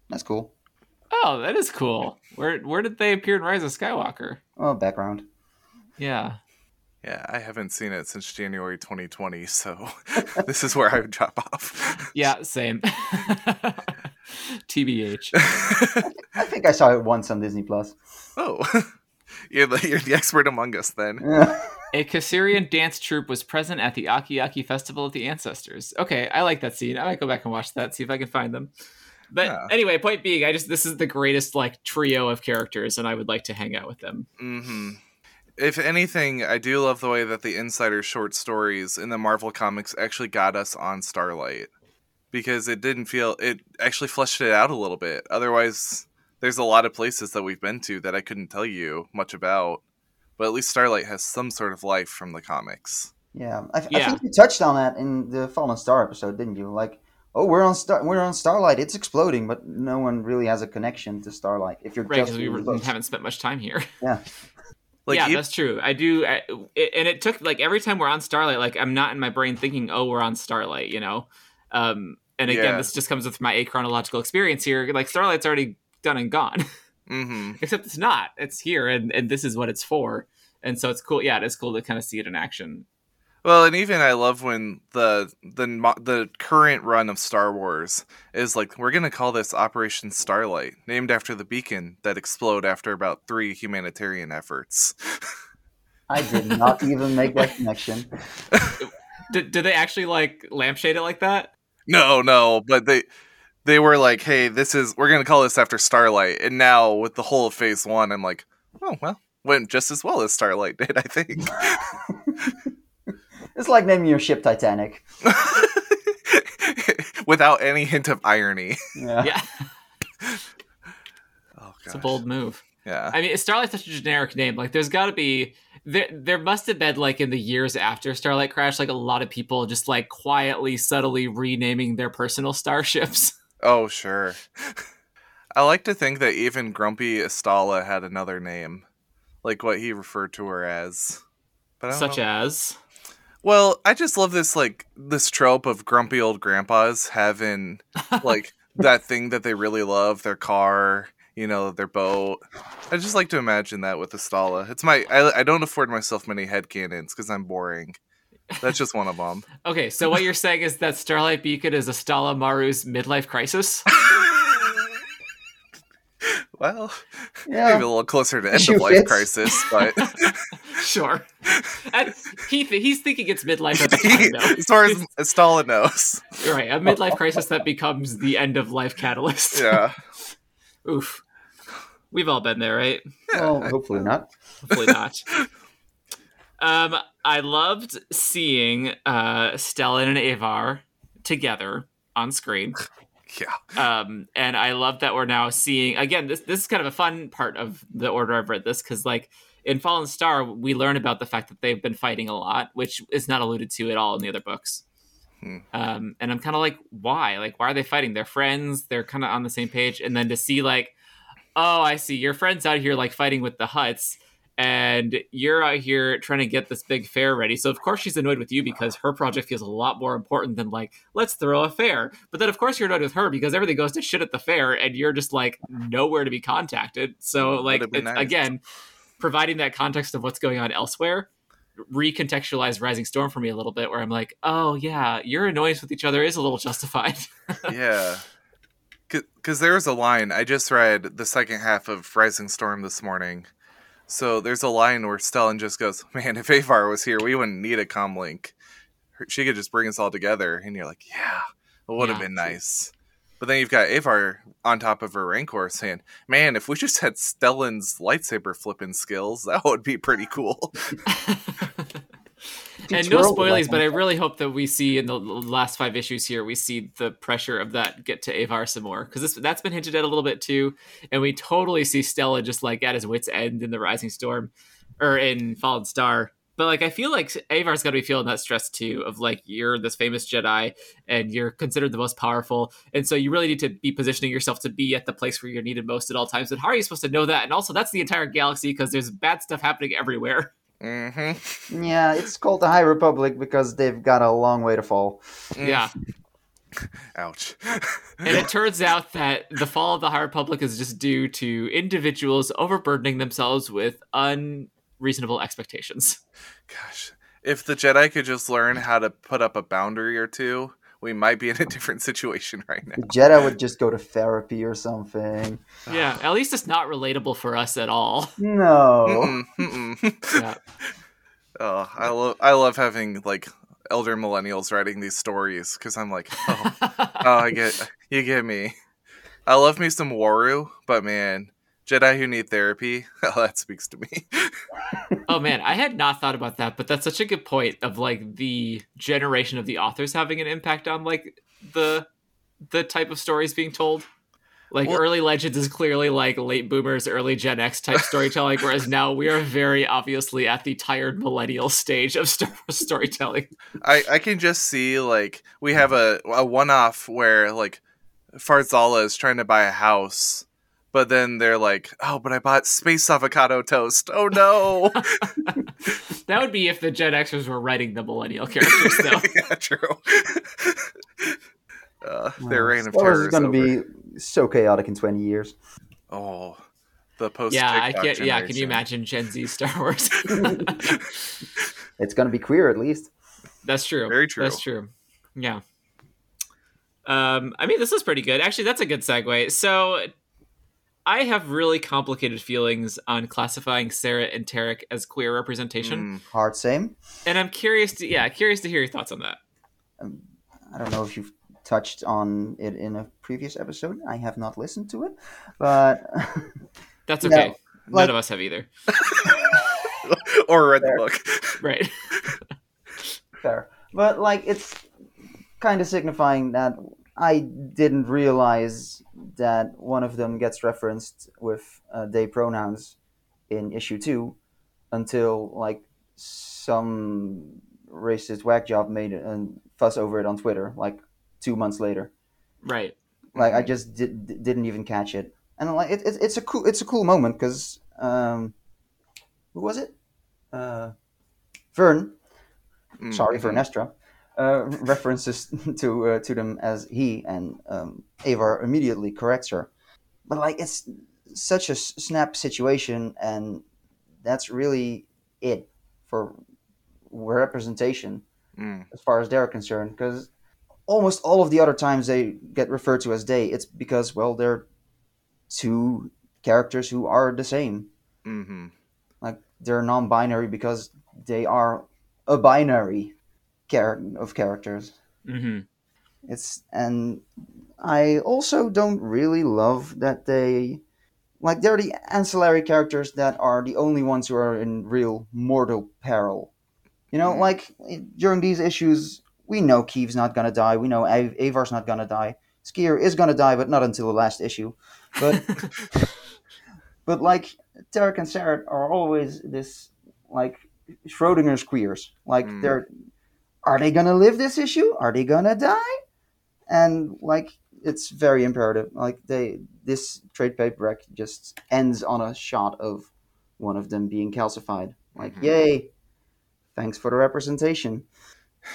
That's cool.
Oh, that is cool. Where where did they appear in Rise of Skywalker?
Oh, background.
Yeah.
Yeah, I haven't seen it since January 2020, so [LAUGHS] this is where I would drop off.
Yeah, [LAUGHS] same. [LAUGHS] TBH.
I think I saw it once on Disney Plus.
oh, you're the you're the expert among us then.
A Kessurian dance troupe was present at the Aki Aki Festival of the Ancestors. Okay, I like that scene. I might go back and watch that, see if I can find them. But
Yeah.
anyway, point being, I just this is the greatest like trio of characters, and I would like to hang out with them.
hmm If anything, I do love the way that the Insider short stories in the Marvel comics actually got us on Starlight because it didn't feel it actually fleshed it out a little bit. Otherwise, there's a lot of places that we've been to that I couldn't tell you much about. But at least Starlight has some sort of life from the comics.
yeah, I, I think you touched on that in the Fallen Star episode, didn't you? Like, oh, we're on Star, we're on Starlight. It's exploding, but no one really has a connection to Starlight. If you're
Right,
just
because we were- haven't spent much time here.
yeah, [LAUGHS]
Like
yeah,
e-
that's true. I do, I, it, and it took like every time we're on Starlight, like I'm not in my brain thinking, "Oh, we're on Starlight," you know. Um, and again,
Yeah.
this just comes with my achronological experience here. Like Starlight's already done and gone,
hmm [LAUGHS]
except it's not. It's here, and and this is what it's for. And so it's cool. Yeah, it is cool to kind of see it in action.
Well, and even I love when the the the current run of Star Wars is like we're gonna call this Operation Starlight, named after the beacon that exploded after about three humanitarian efforts. [LAUGHS]
I did not even make that connection. [LAUGHS]
Did, did they actually like lampshade it like that?
no, no, but they they were like, hey, this is we're gonna call this after Starlight, and now with the whole of Phase One, I'm like, oh well, went just as well as Starlight did, I think. [LAUGHS]
It's like naming your ship Titanic. [LAUGHS]
Without any hint of irony.
Yeah.
Yeah, [LAUGHS]
Oh
it's a bold move.
Yeah.
I mean, Starlight's such a generic name. Like, there's got to be there. There must have been like in the years after Starlight Crash, like a lot of people just like quietly, subtly renaming their personal starships. [LAUGHS]
Oh, sure. I like to think that even Grumpy Estala had another name, like what he referred to her as. But I don't
Such
know.
as
Well, I just love this like this trope of grumpy old grandpas having [LAUGHS] like that thing that they really love, their car, you know, their boat. I just like to imagine that with Estala. It's my I, I don't afford myself many headcanons because I'm boring. That's just one of them. [LAUGHS]
okay. So what you're saying is that Starlight Beacon is Estala Maru's midlife crisis. [LAUGHS]
Well,
Yeah.
maybe a little closer to end
Issue
of life
fits.
crisis, but [LAUGHS]
sure. And he th- he's thinking it's midlife at the [LAUGHS] time, though.
as far as Estala knows,
right. A midlife crisis that becomes the end of life catalyst.
yeah. [LAUGHS]
Oof. We've all been there, right?
Well, hopefully not.
Hopefully not. um, I loved seeing uh, Stellan and Avar together on screen.
Yeah.
Um, and I love that we're now seeing again. This this is kind of a fun part of the order I've read this because like in Fallen Star, we learn about the fact that they've been fighting a lot, which is not alluded to at all in the other books.
Hmm.
Um, and I'm kind of like, why? Like, why are they fighting? They're friends. They're kind of on the same page. And then to see like, oh, I see your friends out here like fighting with the Hutts, and you're out here trying to get this big fair ready. So of course she's annoyed with you because her project feels a lot more important than like let's throw a fair. But then of course you're annoyed with her because everything goes to shit at the fair, and you're just like nowhere to be contacted. So like it's-
nice.
again, providing that context of what's going on elsewhere recontextualize Rising Storm for me a little bit, where I'm like, oh yeah, your annoyance with each other is a little justified. [LAUGHS]
yeah. Because there was a line, I just read the second half of Rising Storm this morning. So there's a line where Stellan just goes, Man, if Avar was here, we wouldn't need a comlink. She could just bring us all together. And you're like, Yeah, it would have
Yeah.
been nice. But then you've got Avar on top of her Rancor saying, Man, if we just had Stellan's lightsaber flipping skills, [LAUGHS] that would be pretty cool. [LAUGHS]
and no spoilies, but I really hope that we see in the last five issues here, we see the pressure of that get to Avar some more because that's been hinted at a little bit too, and we totally see Stella just like at his wits end in the Rising Storm or in Fallen Star. But like I feel like Avar's got to be feeling that stress too of like you're this famous Jedi and you're considered the most powerful, and so you really need to be positioning yourself to be at the place where you're needed most at all times. And how are you supposed to know that? And also, that's the entire galaxy because there's bad stuff happening everywhere.
Hmm
Yeah, it's called the High Republic because they've got a long way to fall.
Yeah. [LAUGHS]
Ouch.
And it turns out that the fall of the High Republic is just due to individuals overburdening themselves with unreasonable expectations.
Gosh, if the Jedi could just learn how to put up a boundary or two, we might be in a [LAUGHS] different situation right now.
The Jedi would just go to therapy or something.
Yeah, at least it's not relatable for us at all.
No.
Mm-mm, mm-mm.
Yeah. [LAUGHS]
oh, I love I love having like elder millennials writing these stories because I'm like, oh, [LAUGHS] oh, I get you get me. I love me some Waru, but man, Jedi who need therapy, [LAUGHS] oh, that speaks to me. [LAUGHS]
oh man, I had not thought about that, but that's such a good point of like the generation of the authors having an impact on like the the type of stories being told. Like
Well-
early legends is clearly like late boomers, early Gen X type storytelling, whereas now we are very obviously at the tired millennial stage of Star Wars [LAUGHS] storytelling.
I I can just see like we have a a one off where like Farzala is trying to buy a house. But then they're like, "Oh, but I bought space avocado toast. Oh no!" [LAUGHS]
That would be if the Gen Xers were writing the millennial characters, though. [LAUGHS]
yeah, true. [LAUGHS] uh, their reign of
Star Wars
terror
is
is
going to be so chaotic in 20 years.
Oh, the post.
yeah, I can't. Yeah, can you imagine Gen Z Star Wars?
It's going to be queer at least.
That's true.
Very true.
That's true. Yeah. Um, I mean, this is pretty good. Actually, that's a good segue. So, I have really complicated feelings on classifying Sarah and Terec as queer representation,
Mm,
Hard same.
and I'm curious to yeah, curious to hear your thoughts on that.
I don't know if you've touched on it in a previous episode. I have not listened to it, but [LAUGHS]
That's
No,
okay. None
like-
of us have either. [LAUGHS]
or read the book. [LAUGHS]
Right.
fair. But like, it's kind of signifying that I didn't realize that one of them gets referenced with uh, they pronouns in issue two until like some racist whack job made a fuss over it on Twitter like two months later.
Right.
Like I just did, didn't even catch it, and like it, it, it's a cool it's a cool moment because um, who was it? Uh, Vern.
Mm,
Sorry. Vernestra. Uh, references [LAUGHS] to uh, to them as he, and um, Avar immediately corrects her. But like it's such a snap situation, and that's really it for representation
Mm,
as far as they're concerned. Because almost all of the other times they get referred to as they, it's because well they're two characters who are the same.
mhm.
Like they're non-binary because they are a binary char- of characters.
Mm-hmm.
It's and I also don't really love that they like they're the ancillary characters that are the only ones who are in real mortal peril. You know,
Mm.
like during these issues, we know Keeve's not gonna die. We know Av- Avar's not gonna die. Sskeer is gonna die, but not until the last issue. But [LAUGHS] but like Terec and Sarah are always this like Schrodinger's queers. Like
Mm.
they're are they gonna live this issue? Are they gonna die? And like it's very imperative. Like they this trade paperback just ends on a shot of one of them being calcified. Like
Mhm.
yay! Thanks for the representation. [SIGHS]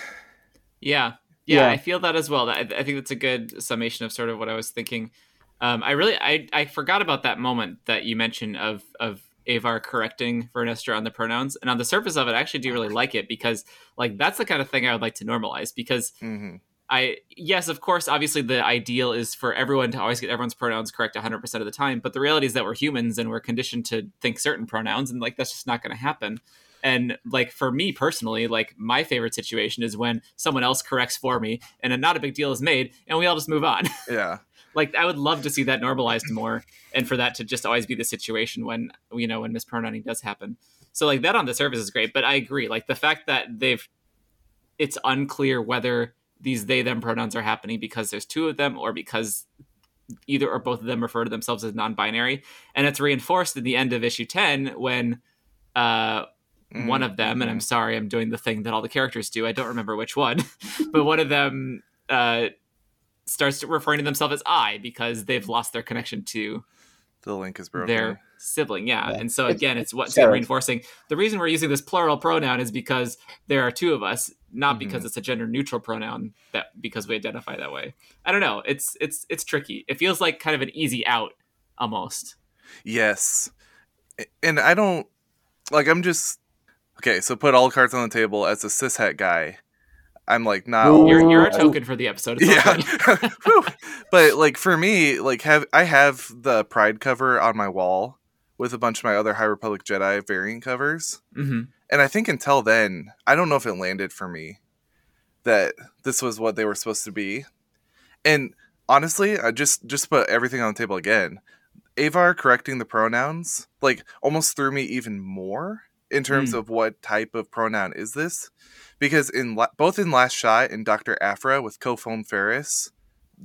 Yeah. yeah,
Yeah.
I feel that as well. I, I think that's a good summation of sort of what I was thinking. Um, I really, I, I forgot about that moment that you mentioned of of Avar correcting Vernestra on the pronouns, and on the surface of it, I actually do really like it because, like, that's the kind of thing I would like to normalize. Because
Mhm.
I, yes, of course, obviously the ideal is for everyone to always get everyone's pronouns correct 100 percent of the time. But the reality is that we're humans and we're conditioned to think certain pronouns, and like that's just not going to happen. And like for me personally, like my favorite situation is when someone else corrects for me and a not a big deal is made and we all just move on. [LAUGHS]
Yeah.
Like I would love to see that normalized more and for that to just always be the situation when you know when mispronouncing does happen. So like that on the surface is great, but I agree. Like the fact that they've it's unclear whether these they them pronouns are happening because there's two of them or because either or both of them refer to themselves as non-binary and it's reinforced in the end of issue 10 when uh one of them, and I'm sorry, I'm doing the thing that all the characters do. I don't remember which one, [LAUGHS] but one of them uh, starts referring to themselves as I because they've lost their connection to
the link is broken.
their sibling. Yeah.
Yeah.
And so again, it's what's
Sarah.
reinforcing. The reason we're using this plural pronoun is because there are two of us, not
Mhm.
because it's a gender neutral pronoun that because we identify that way. I don't know. It's it's it's tricky. It feels like kind of an easy out almost.
Yes. And I don't like I'm just okay, so put all cards on the table as a cishet guy. I'm like not
You're you're a token for the episode. It's
yeah. [LAUGHS] [LAUGHS] but like for me, like have I have the Pride cover on my wall with a bunch of my other High Republic Jedi variant covers.
hmm
And I think until then, I don't know if it landed for me that this was what they were supposed to be. And honestly, I just just put everything on the table again. Avar correcting the pronouns like almost threw me even more in terms
Mm.
of what type of pronoun is this, because in la- both in Last Shot and Doctor Aphra with Kofon Ferris,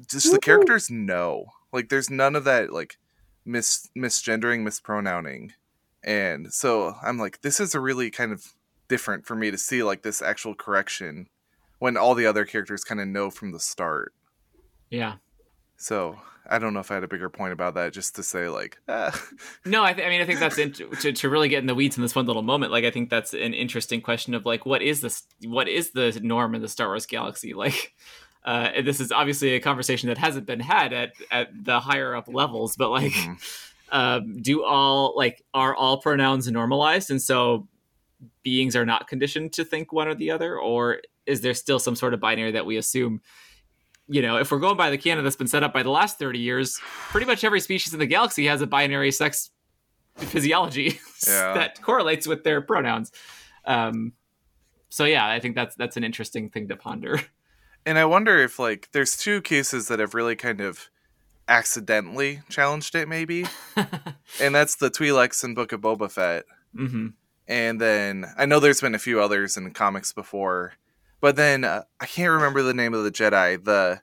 just the
mm-hmm.
characters know like there's none of that like mis misgendering, mispronouncing, and so I'm like, this is a really kind of different for me to see like this actual correction when all the other characters kind of know from the start.
Yeah.
So I don't know if I had a bigger point about that, just to say like, ah. [LAUGHS]
No, I, th- I mean, I think that's in- to to really get in the weeds in this one little moment. Like, I think that's an interesting question of like, what is this? What is the norm in the Star Wars galaxy? [LAUGHS] Like, uh, this is obviously a conversation that hasn't been had at at the higher up levels, but like,
Mhm. [LAUGHS]
um, do all like are all pronouns normalized, and so beings are not conditioned to think one or the other, or is there still some sort of binary that we assume? You know, if we're going by the canon that's been set up by the last 30 years, pretty much every species in the galaxy has a binary sex physiology [LAUGHS]
Yeah.
that correlates with their pronouns. Um, so yeah, I think that's that's an interesting thing to ponder.
and I wonder if like there's two cases that have really kind of accidentally challenged it, maybe, [LAUGHS] and that's the Twi'leks and Book of Boba Fett.
hmm
And then I know there's been a few others in comics before, but then uh, I can't remember the name of the Jedi. The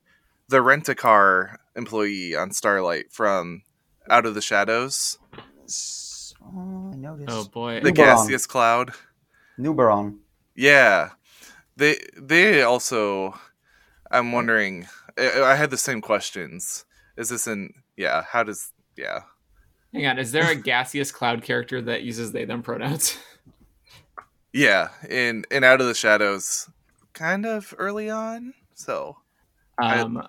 the rent a car employee on Starlight from Out of the Shadows,
S- oh, I noticed.
Oh boy.
the
Nubaron.
gaseous cloud.
Nubaron.
Yeah, they they also. I'm wondering. I, I had the same questions. Is this in? Yeah. How does? Yeah.
Hang on, is there a gaseous cloud character that uses they them pronouns? [LAUGHS]
Yeah. In in Out of the Shadows, kind of early on. So I-
Um,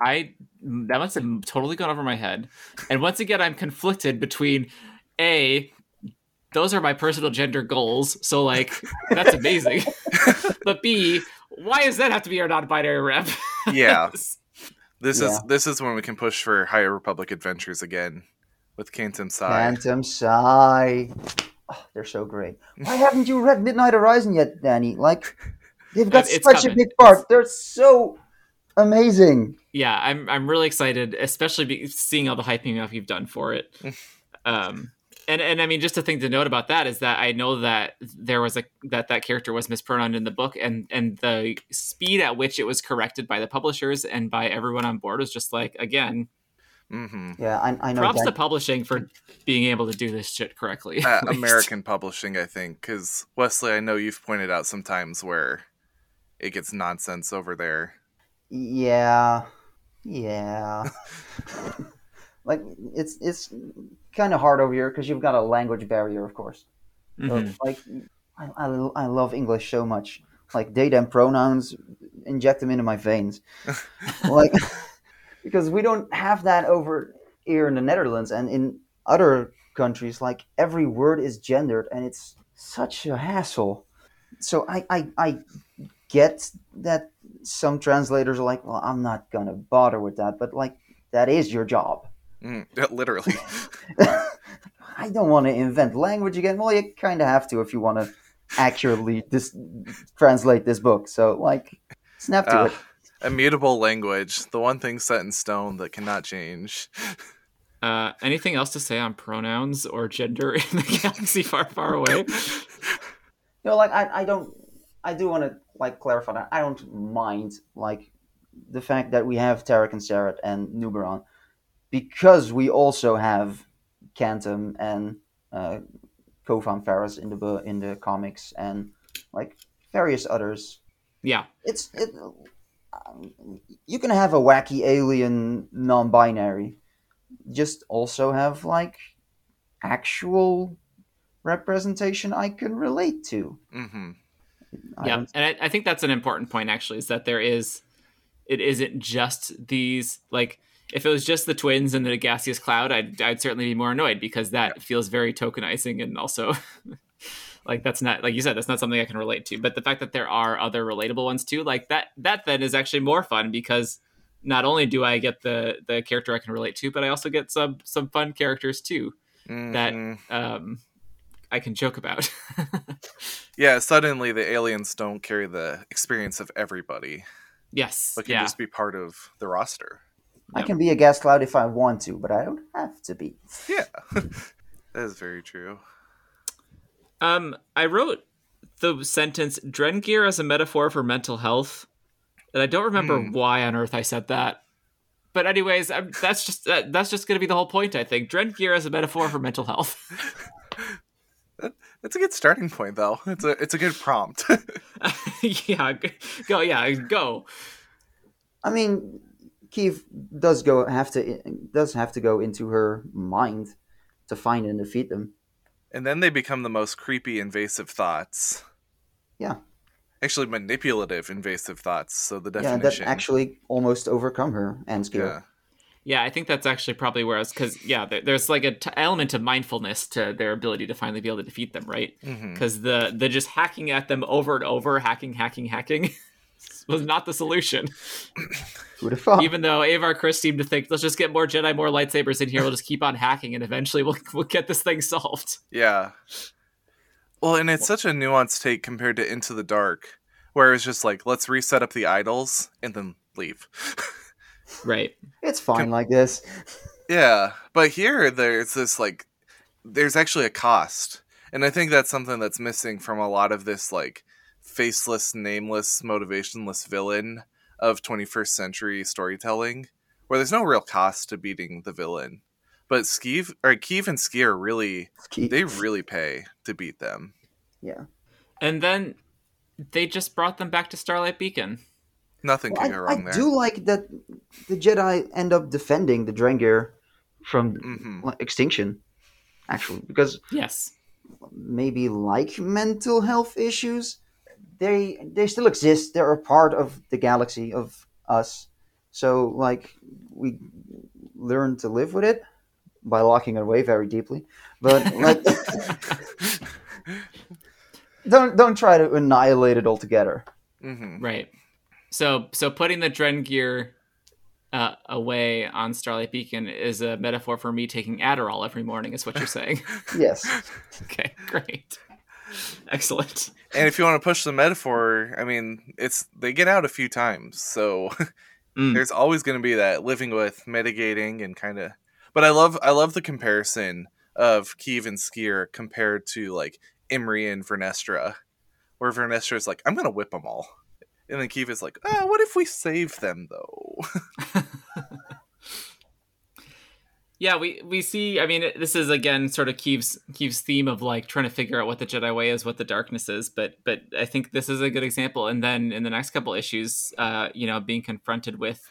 I that must have totally gone over my head. And once again, I'm conflicted between a those are my personal gender goals, so like that's amazing. [LAUGHS] but B, why does that have to be our non-binary rep?
yeah, [LAUGHS] this
Yeah.
is this is when we can push for Higher Republic adventures again with Kantam Sy.
Phantom Sigh. Oh, they're so great. Why haven't you read Midnight Horizon yet, Danny? Like, they've got
It's
such a big part. They're so amazing.
yeah, I'm I'm really excited, especially be, seeing all the hyping up you've done for it. [LAUGHS] um, and and I mean, just a thing to note about that is that I know that there was a that that character was mispronounced in the book, and and the speed at which it was corrected by the publishers and by everyone on board was just like again,
hmm
Yeah, I, I know.
props
Dan-
to publishing for being able to do this shit correctly.
Uh. [LAUGHS] American publishing, I think, because Wesley, I know you've pointed out sometimes where it gets nonsense over there.
Yeah, [LAUGHS] yeah. like it's it's kind of hard over here because you've got a language barrier, of course. So,
Mhm.
like, I, I, I love English so much. Like, they them pronouns, inject them into my veins. [LAUGHS] like, [LAUGHS] because we don't have that over here in the Netherlands and in other countries. Like, every word is gendered and it's such a hassle. So I, I, I get that some translators are like, well, I'm not going to bother with that. But, like, that is your job.
Mm, literally. [LAUGHS]
I don't want to invent language again. Well, you kind of have to if you want to accurately dis- translate this book. So, like, snap to
Uh,
it.
immutable language, the one thing set in stone that cannot change.
Uh, anything else to say on pronouns or gender in the [LAUGHS] galaxy far, far away? [LAUGHS]
You know, like, I, I don't, I do want to, like, clarify that. I don't mind, like, the fact that we have Terec and Ceret and Nuberon because we also have Kantam and uh, Kovan Ferris in the in the comics and, like, various others.
Yeah,
it's it, um, you can have a wacky alien non-binary just also have like actual representation i can relate to
hmm
I
yeah, and I, I think that's an important point actually is that there is, it isn't just these like if it was just the twins and the gaseous cloud, I'd I'd certainly be more annoyed because that feels very tokenizing and also. [LAUGHS] Like that's not like you said that's not something I can relate to, but the fact that there are other relatable ones too, like that that then is actually more fun because not only do I get the the character I can relate to, but I also get some some fun characters too that
Mhm.
um I can joke about. [LAUGHS]
Yeah, suddenly the aliens don't carry the experience of everybody,
yes,
but can
yeah.
just be part of the roster.
i can be a gas cloud if i want to but i don't have to be
Yeah, [LAUGHS] that is very true.
Um, I wrote the sentence "Drengir as a metaphor for mental health," and I don't remember
Hmm.
why on earth I said that. But anyways, I'm, that's just that, that's just going to be the whole point. I think Drengir as a metaphor for mental health. [LAUGHS]
That's a good starting point, though. It's a it's a good prompt. [LAUGHS] [LAUGHS]
yeah, go. Yeah, go.
i mean Keeve does go have to does have to go into her mind to find and defeat them
and then they become the most creepy, invasive thoughts.
Yeah.
Actually, manipulative, invasive thoughts. So the
yeah
definition.
that actually almost overcome her and scare
Yeah.
I think that's actually probably where I was because yeah, there, there's like a t- element of mindfulness to their ability to finally be able to defeat them, right?
Mm-hmm.
Because the the just hacking at them over and over, hacking, hacking, hacking, [LAUGHS] was not the solution. [COUGHS]
who'd have thought
even though Avar Kriss seemed to think, let's just get more Jedi, more lightsabers in here. We'll just keep on hacking, and eventually we'll [LAUGHS] we'll get this thing solved.
Yeah. Well, and it's such a nuanced take compared to Into the Dark, where it's just like, let's reset up the idols and then leave. [LAUGHS]
Right.
it's fine like this [LAUGHS]
yeah. But here, there's this like, there's actually a cost. And I think that's something that's missing from a lot of this like faceless, nameless, motivationless villain of 21st century storytelling where there's no real cost to beating the villain. But Skeev or Keeve and Sskeer really
Keeve.
they really pay to beat them.
yeah.
And then they just brought them back to Starlight Beacon.
Nothing
Well,
can go
I,
wrong
I
there.
I do like that the Jedi end up defending the Drengir from
hmm
extinction, actually, because
Yes.
maybe like mental health issues, they they still exist. They're a part of the galaxy of us. So like we learn to live with it by locking it away very deeply. But like [LAUGHS] don't don't try to annihilate it altogether.
hmm
Right. So so putting the Drengir uh, away on Starlight Beacon is a metaphor for me taking Adderall every morning. Is what you're saying? [LAUGHS] [LAUGHS]
Yes.
okay, great, excellent.
And if you want to push the metaphor, I mean, it's they get out a few times, so [LAUGHS]
Mm.
there's always going to be that living with, mitigating, and kind of. But I love I love the comparison of Keeve and Sskeer compared to like Imri and Vernestra, where Vernestra is like, "I'm going to whip them all," and then Keeve is like, "Ah, what if we save them though?" [LAUGHS]
Yeah, we we see. I mean, this is again sort of Keeve's Keeve's theme of like trying to figure out what the Jedi way is, what the darkness is. But but I think this is a good example. And then in the next couple issues, uh, you know, being confronted with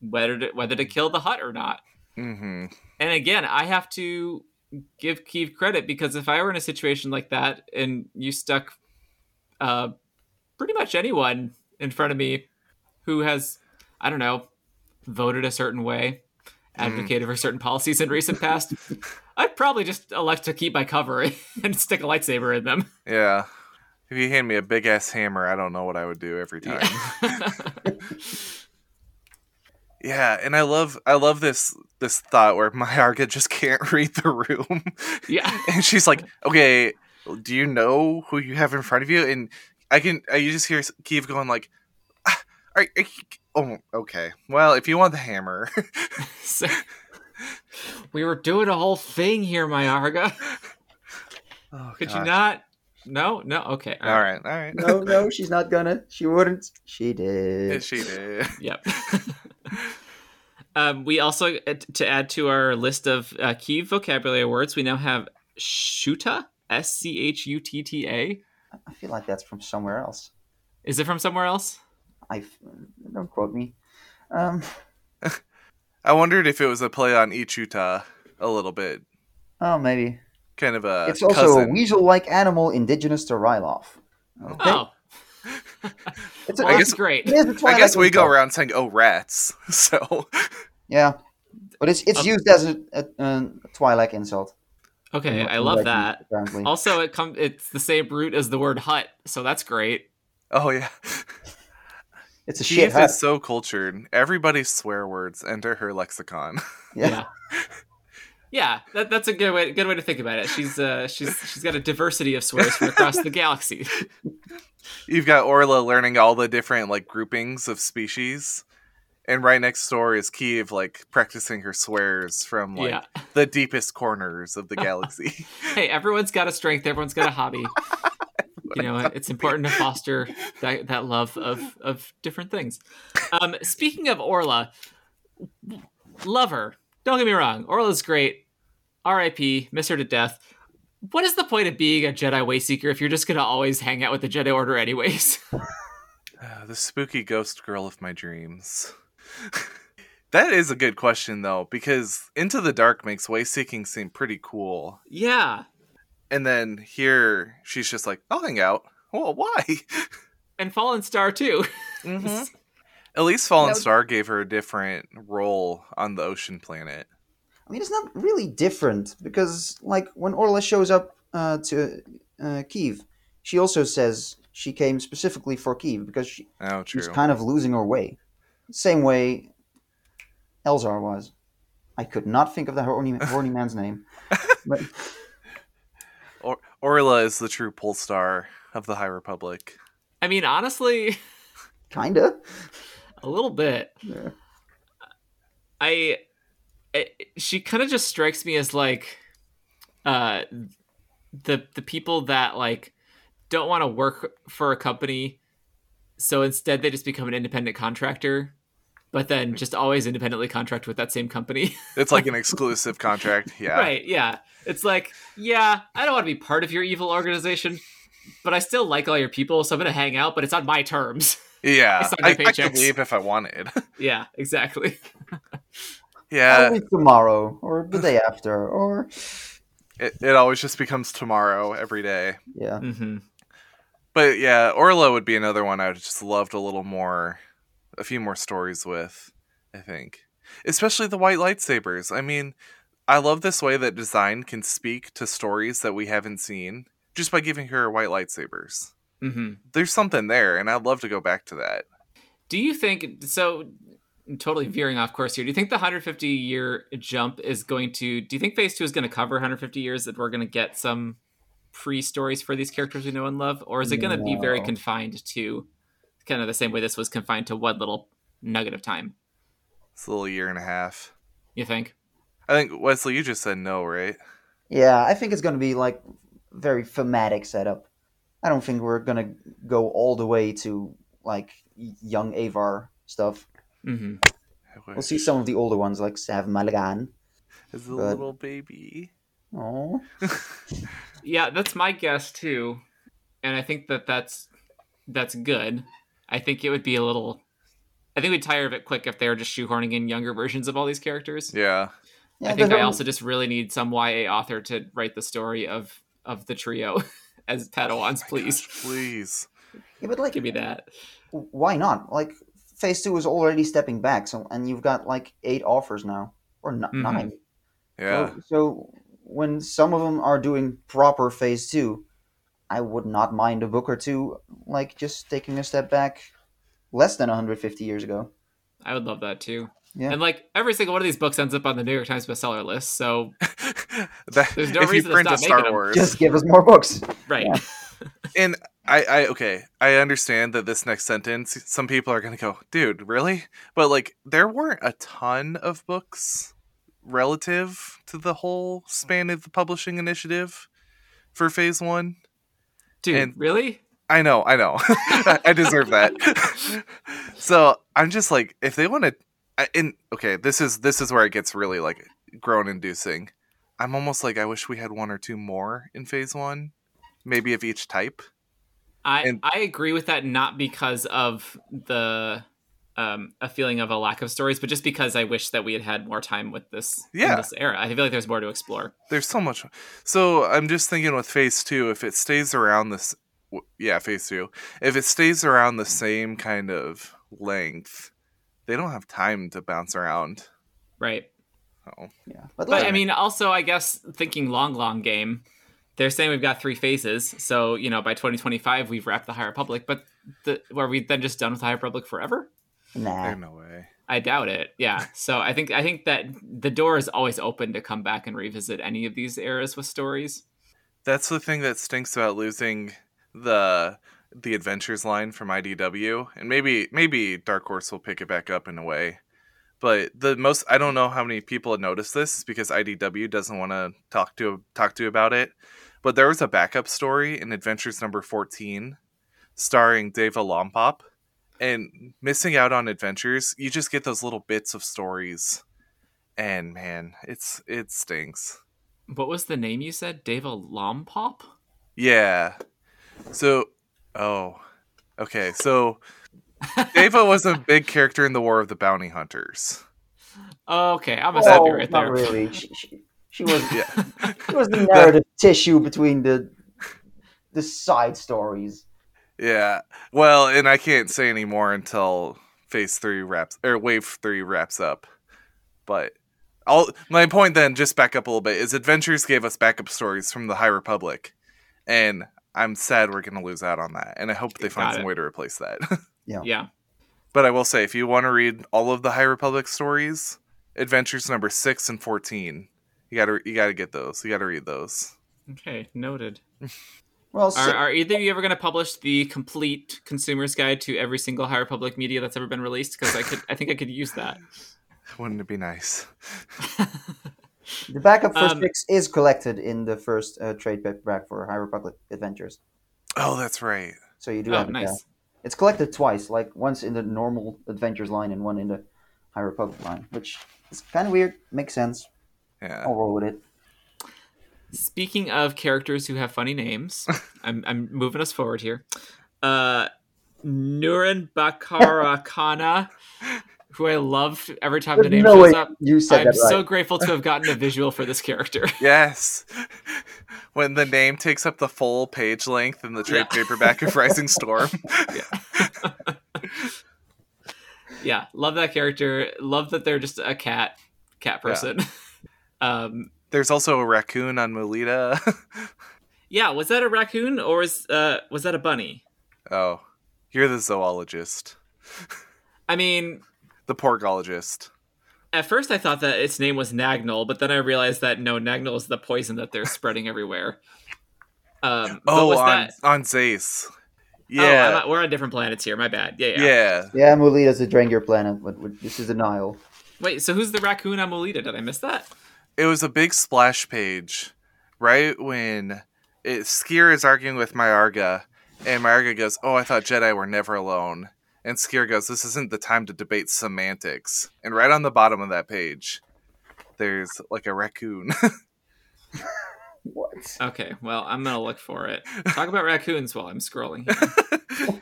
whether to, whether to kill the Hutt or not.
hmm
And again, I have to give Keeve credit because if I were in a situation like that and you stuck uh, pretty much anyone in front of me who has, I don't know, voted a certain way, advocated for certain policies in recent past, [LAUGHS] I'd probably just elect to keep my cover [LAUGHS] and stick a lightsaber in them.
Yeah. If you hand me a big ass hammer, I don't know what I would do every time. [LAUGHS] Yeah, and I love I love this this thought where Myarga just can't read the room.
yeah.
and she's like, "Okay, do you know who you have in front of you?" And I can I you just hear Keeve going like, ah, are, are "Oh, okay. Well, if you want the hammer." [LAUGHS]
So, we were doing a whole thing here, Myarga. [LAUGHS]
oh,
Could you not? No, no. Okay.
All right, all right.
No, no, she's not gonna. She wouldn't. She did.
she did. [LAUGHS]
Yep. um, we also, uh, to add to our list of uh, key vocabulary words, we now have shuta, S C H U T T A.
I feel like that's from somewhere else.
Is it from somewhere else?
I don't quote me. Um, [LAUGHS]
I wondered if it was a play on Ichuta a little bit,
oh, maybe
kind of a
it's also
cousin.
a weasel-like animal indigenous to Ryloth. Okay.
Oh, [LAUGHS]
It's a,
well,
I guess-
great.
it is a
I guess we go around saying "oh rats," [LAUGHS] so
Yeah, but it's it's
Um,
used as a, a, a Twi'lek insult.
Okay, I love
legends,
that.
Apparently,
Also, it come it's the same root as the word Hutt, so that's great.
oh yeah. [LAUGHS]
it's a shit
Keith
hut.
is so cultured. Everybody's swear words enter her lexicon.
Yeah. [LAUGHS]
Yeah. Yeah, that, that's a good way good way to think about it. She's uh she's she's got a diversity of swears from across the galaxy. [LAUGHS]
You've got Orla learning all the different like groupings of species. And right next door is Keeve like practicing her swears from like
yeah.
the deepest corners of the [LAUGHS] galaxy.
Hey, everyone's got a strength. Everyone's got a hobby. [LAUGHS] you know, it's important to foster that, that love of of different things. Um, speaking of Orla, love her. Don't get me wrong. Orla's great. R.I.P. Miss her to death. What is the point of being a Jedi Wayseeker if you're just gonna always hang out with the Jedi Order anyways?
Ah, [LAUGHS] [SIGHS] the spooky ghost girl of my dreams. [LAUGHS] that is a good question though, because Into the Dark makes way seeking seem pretty cool.
yeah,
And then here she's just like, I'll hang out. Well, why? [LAUGHS]
and Fallen Star too.
Mhm. [LAUGHS] At least Fallen
No.
Star gave her a different role on the ocean planet.
I mean, it's not really different because, like, when Orla shows up uh, to uh, Keeve, she also says she came specifically for Keeve because she,
Oh,
she's kind of losing her way. Same way Elzar was. I could not think of the horny, horny man's name. [LAUGHS] But
Or- Orla is the true pole star of the High Republic.
I mean, honestly,
kinda. [LAUGHS]
a little bit.
Yeah.
I, I she kind of just strikes me as like uh the the people that like don't want to work for a company so instead they just become an independent contractor, but then just always independently contract with that same company. [LAUGHS]
It's like an exclusive contract. Yeah.
Right, yeah. It's like, yeah, I don't want to be part of your evil organization, but I still like all your people, so I'm going to hang out, but it's on my terms.
Yeah. [LAUGHS]
It's not my
I, I could leave if I wanted. [LAUGHS]
yeah, exactly.
yeah.
I'll tomorrow or the day after or
It, it always just becomes tomorrow every day.
yeah.
hmm
But yeah, Orla would be another one I would just loved a little more, a few more stories with. I think, especially the white lightsabers. I mean, I love this way that design can speak to stories that we haven't seen just by giving her white lightsabers.
hmm
There's something there, and I'd love to go back to that.
Do you think so? Totally veering off course here. Do you think the 150 year jump is going to? Do you think Phase Two is going to cover 150 years? That we're going to get some pre stories for these characters we know and love, or is it going to be very confined to kind of the same way this was confined to one little nugget of time?
It's a little year and a half.
You think?
I think Wesley, you just said no, right?
Yeah, I think it's going to be like very thematic setup. I don't think we're going to go all the way to like young Avar stuff.
hmm
We'll see some of the older ones like Sav Malagan.
As a
but-
little baby.
Oh, [LAUGHS]
Yeah, that's my guess too, and I think that that's that's good. I think it would be a little. I think we'd tire of it quick if they were just shoehorning in younger versions of all these characters.
Yeah.
yeah.
I think I also just really need some YA author to write the story of of the trio [LAUGHS] as Padawans, please.
Please.
yeah, but like,
Give me that.
why not? Like, Phase Two is already stepping back, so and you've got like eight offers now or n-
Mhm.
nine.
Yeah.
So, so when some of them are doing proper Phase Two, I would not mind a book or two like just taking a step back, less than 150 years ago.
I would love that too.
Yeah.
And like every single one of these books ends up on the New York Times bestseller list. So [LAUGHS]
that,
There's no
if
reason
you
to
print a
stop
Star
making 'em.
Wars,
Just give us more books.
right.
Yeah. [LAUGHS]
and I, I, okay, I understand that this next sentence, some people are gonna go, dude, really? But like, there weren't a ton of books relative to the whole span of the publishing initiative for Phase One.
Dude,
And-
really?
I know, I know, [LAUGHS] I deserve that. [LAUGHS] so I'm just like, if they want to, and okay, this is this is where it gets really like groan inducing. I'm almost like I wish we had one or two more in Phase One, maybe of each type.
I
And-
I agree with that not because of the um a feeling of a lack of stories, but just because I wish that we had had more time with this
Yeah.
this era. I feel like there's more to explore.
There's so much. So I'm just thinking with Phase Two, if it stays around this, yeah, Phase Two, if it stays around the same kind of length, they don't have time to bounce around.
Right.
Oh,
Yeah, but,
But I mean, also, I guess thinking long, long game, they're saying we've got three phases. So, you know, by 2025, we've wrapped the High Republic. But the, are we then just done with the High Republic forever?
Nah.
there's no way.
I doubt it. Yeah. [LAUGHS] So I think I think that the door is always open to come back and revisit any of these eras with stories.
That's the thing that stinks about losing the the adventures line from IDW, and maybe maybe Dark Horse will pick it back up in a way. But the most I don't know how many people have noticed this because IDW doesn't want to talk to talk to about it. But there was a backup story in Adventures number fourteen, starring Deva Lompop, and missing out on Adventures, you just get those little bits of stories, and man, it's it stinks.
What was the name you said? Deva Lompop?
Yeah. So, oh, okay. So, Deva was a [LAUGHS] big character in the War of the Bounty Hunters.
Okay, I'm a
Oh,
happy right
not
there.
really. [LAUGHS] She, she, she was
Yeah.
she was the [LAUGHS] narrative tissue between the the side stories.
Yeah. Well, and I can't say any more until Phase Three wraps or Wave Three wraps up. But all my point then, just back up a little bit, is Adventures gave us backup stories from the High Republic, and I'm sad we're gonna lose out on that. And I hope they find
Got
some
it.
way to replace that. [LAUGHS]
Yeah. Yeah.
But I will say, if you want to read all of the High Republic stories, Adventures number six and fourteen, you gotta you gotta get those. You gotta read those.
Okay, noted. [LAUGHS]
Well,
Are, are either of you ever going to publish the complete consumer's guide to every single High Republic media that's ever been released? Because I could, I think I could use that. [LAUGHS]
Wouldn't it be nice?
the backup for
um,
six is collected in the first uh, trade paperback for High Republic Adventures.
Oh, that's right.
So you do
oh,
have it
nice.
there. It's collected twice, like once in the normal Adventures line and one in the High Republic line, which is kind of weird. Makes sense.
Yeah.
I'll roll with it.
Speaking of characters who have funny names, [LAUGHS] I'm, I'm moving us forward here. Uh, Nurin Bakarakana, who I love every time the name
no
shows up.
you said
I'm
that right.
so grateful to have gotten a visual for this character. [LAUGHS]
Yes. [LAUGHS] When the name takes up the full page length in the trade
Yeah.
paperback of Rising Storm.
yeah, yeah, love that character. Love that they're just a cat cat
Yeah.
person. um,
There's also a raccoon on Melita. [LAUGHS]
yeah, was that a raccoon or was uh, was that a bunny?
oh, you're the zoologist.
I mean,
The porkologist.
at first I thought that its name was Nagnol, but then I realized that no, Nagnol is the poison that they're spreading everywhere. Um, [LAUGHS]
Oh,
was
on,
that?
on Zace.
Oh,
Yeah.
I'm not- we're on different planets here. My bad. Yeah, yeah.
yeah.
Yeah, Mulita's a Drengir planet, but but this is a Nihil.
Wait, so who's the raccoon on Molita? Did I miss that?
It was a big splash page right when it, Sskeer is arguing with Myarga, and Myarga goes, Oh, I thought Jedi were never alone. And Sskeer goes, This isn't the time to debate semantics. And right on the bottom of that page, there's like a raccoon. [LAUGHS]
What?
Okay, well, I'm gonna look for it. Talk about raccoons while I'm scrolling. Here.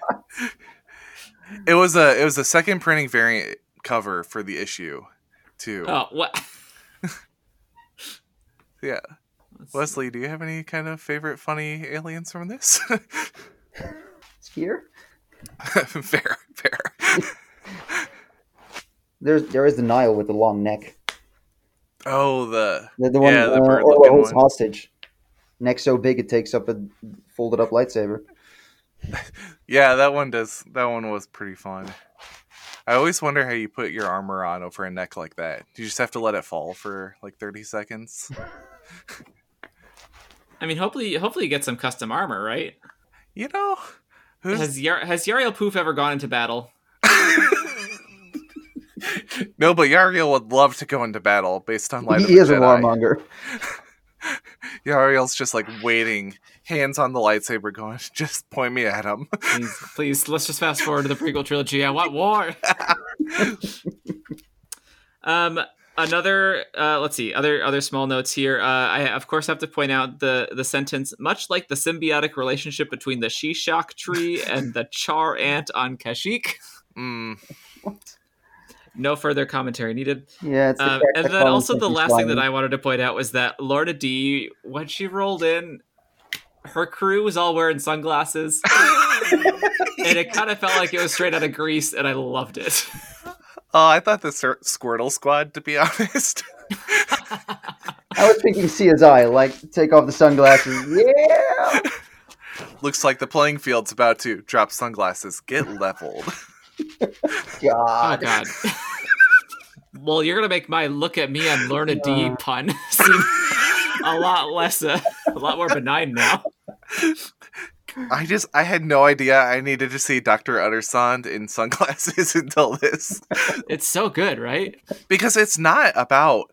[LAUGHS]
it was a it was a second printing variant cover for the issue, too.
Oh, what?
Yeah.
Let's see.
Wesley, do you have any kind of favorite funny aliens from this? [LAUGHS]
Here? [LAUGHS]
fair, fair. [LAUGHS]
There's there is the Nihil with the long neck.
Oh, the
The, the one
Yeah, the
uh,
bird
Orla holds
one.
hostage. Neck so big it takes up a folded up lightsaber.
yeah, that one does. That one was pretty fun. I always wonder how you put your armor on over a neck like that. You just have to let it fall for like thirty seconds. [LAUGHS]
I mean, hopefully, hopefully you get some custom armor, right?
You know, who's
Has Yar- has Yarael Poof ever gone into battle? [LAUGHS]
no? But Yarael would love to go into battle based on Light
he
the
is a
Jedi.
warmonger. [LAUGHS]
Yarael's just like waiting, hands on the lightsaber, going, "Just point me at him."
Please, please, let's just fast forward to the prequel trilogy. I want war. um, another, uh, let's see, other other small notes here. Uh, I of course have to point out the the sentence, much like the symbiotic relationship between the Shishak tree and the Char ant on Kashyyyk [LAUGHS]
Mm,
No further commentary needed.
Yeah, it's
Um, and then also the
thinks he's
last thing that. I wanted to point out was that Lourna Dee, when she rolled in, her crew was all wearing sunglasses, [LAUGHS] and it kind of felt like it was straight out of Greece, and I loved it. [LAUGHS]
oh, I thought the Sir- Squirtle Squad, to be [LAUGHS] honest. [LAUGHS]
I was thinking CSI, like take off the sunglasses. [LAUGHS] Yeah.
Looks like the playing field's about to drop sunglasses, get leveled.
Oh
God.
God. well, you're gonna make my look at me and Lourna Dee
Uh.
pun seem a lot less, uh, a lot more benign now.
I just I had no idea I needed to see Dr. Uttersond in sunglasses [LAUGHS] until this.
It's so good, right?
Because it's not about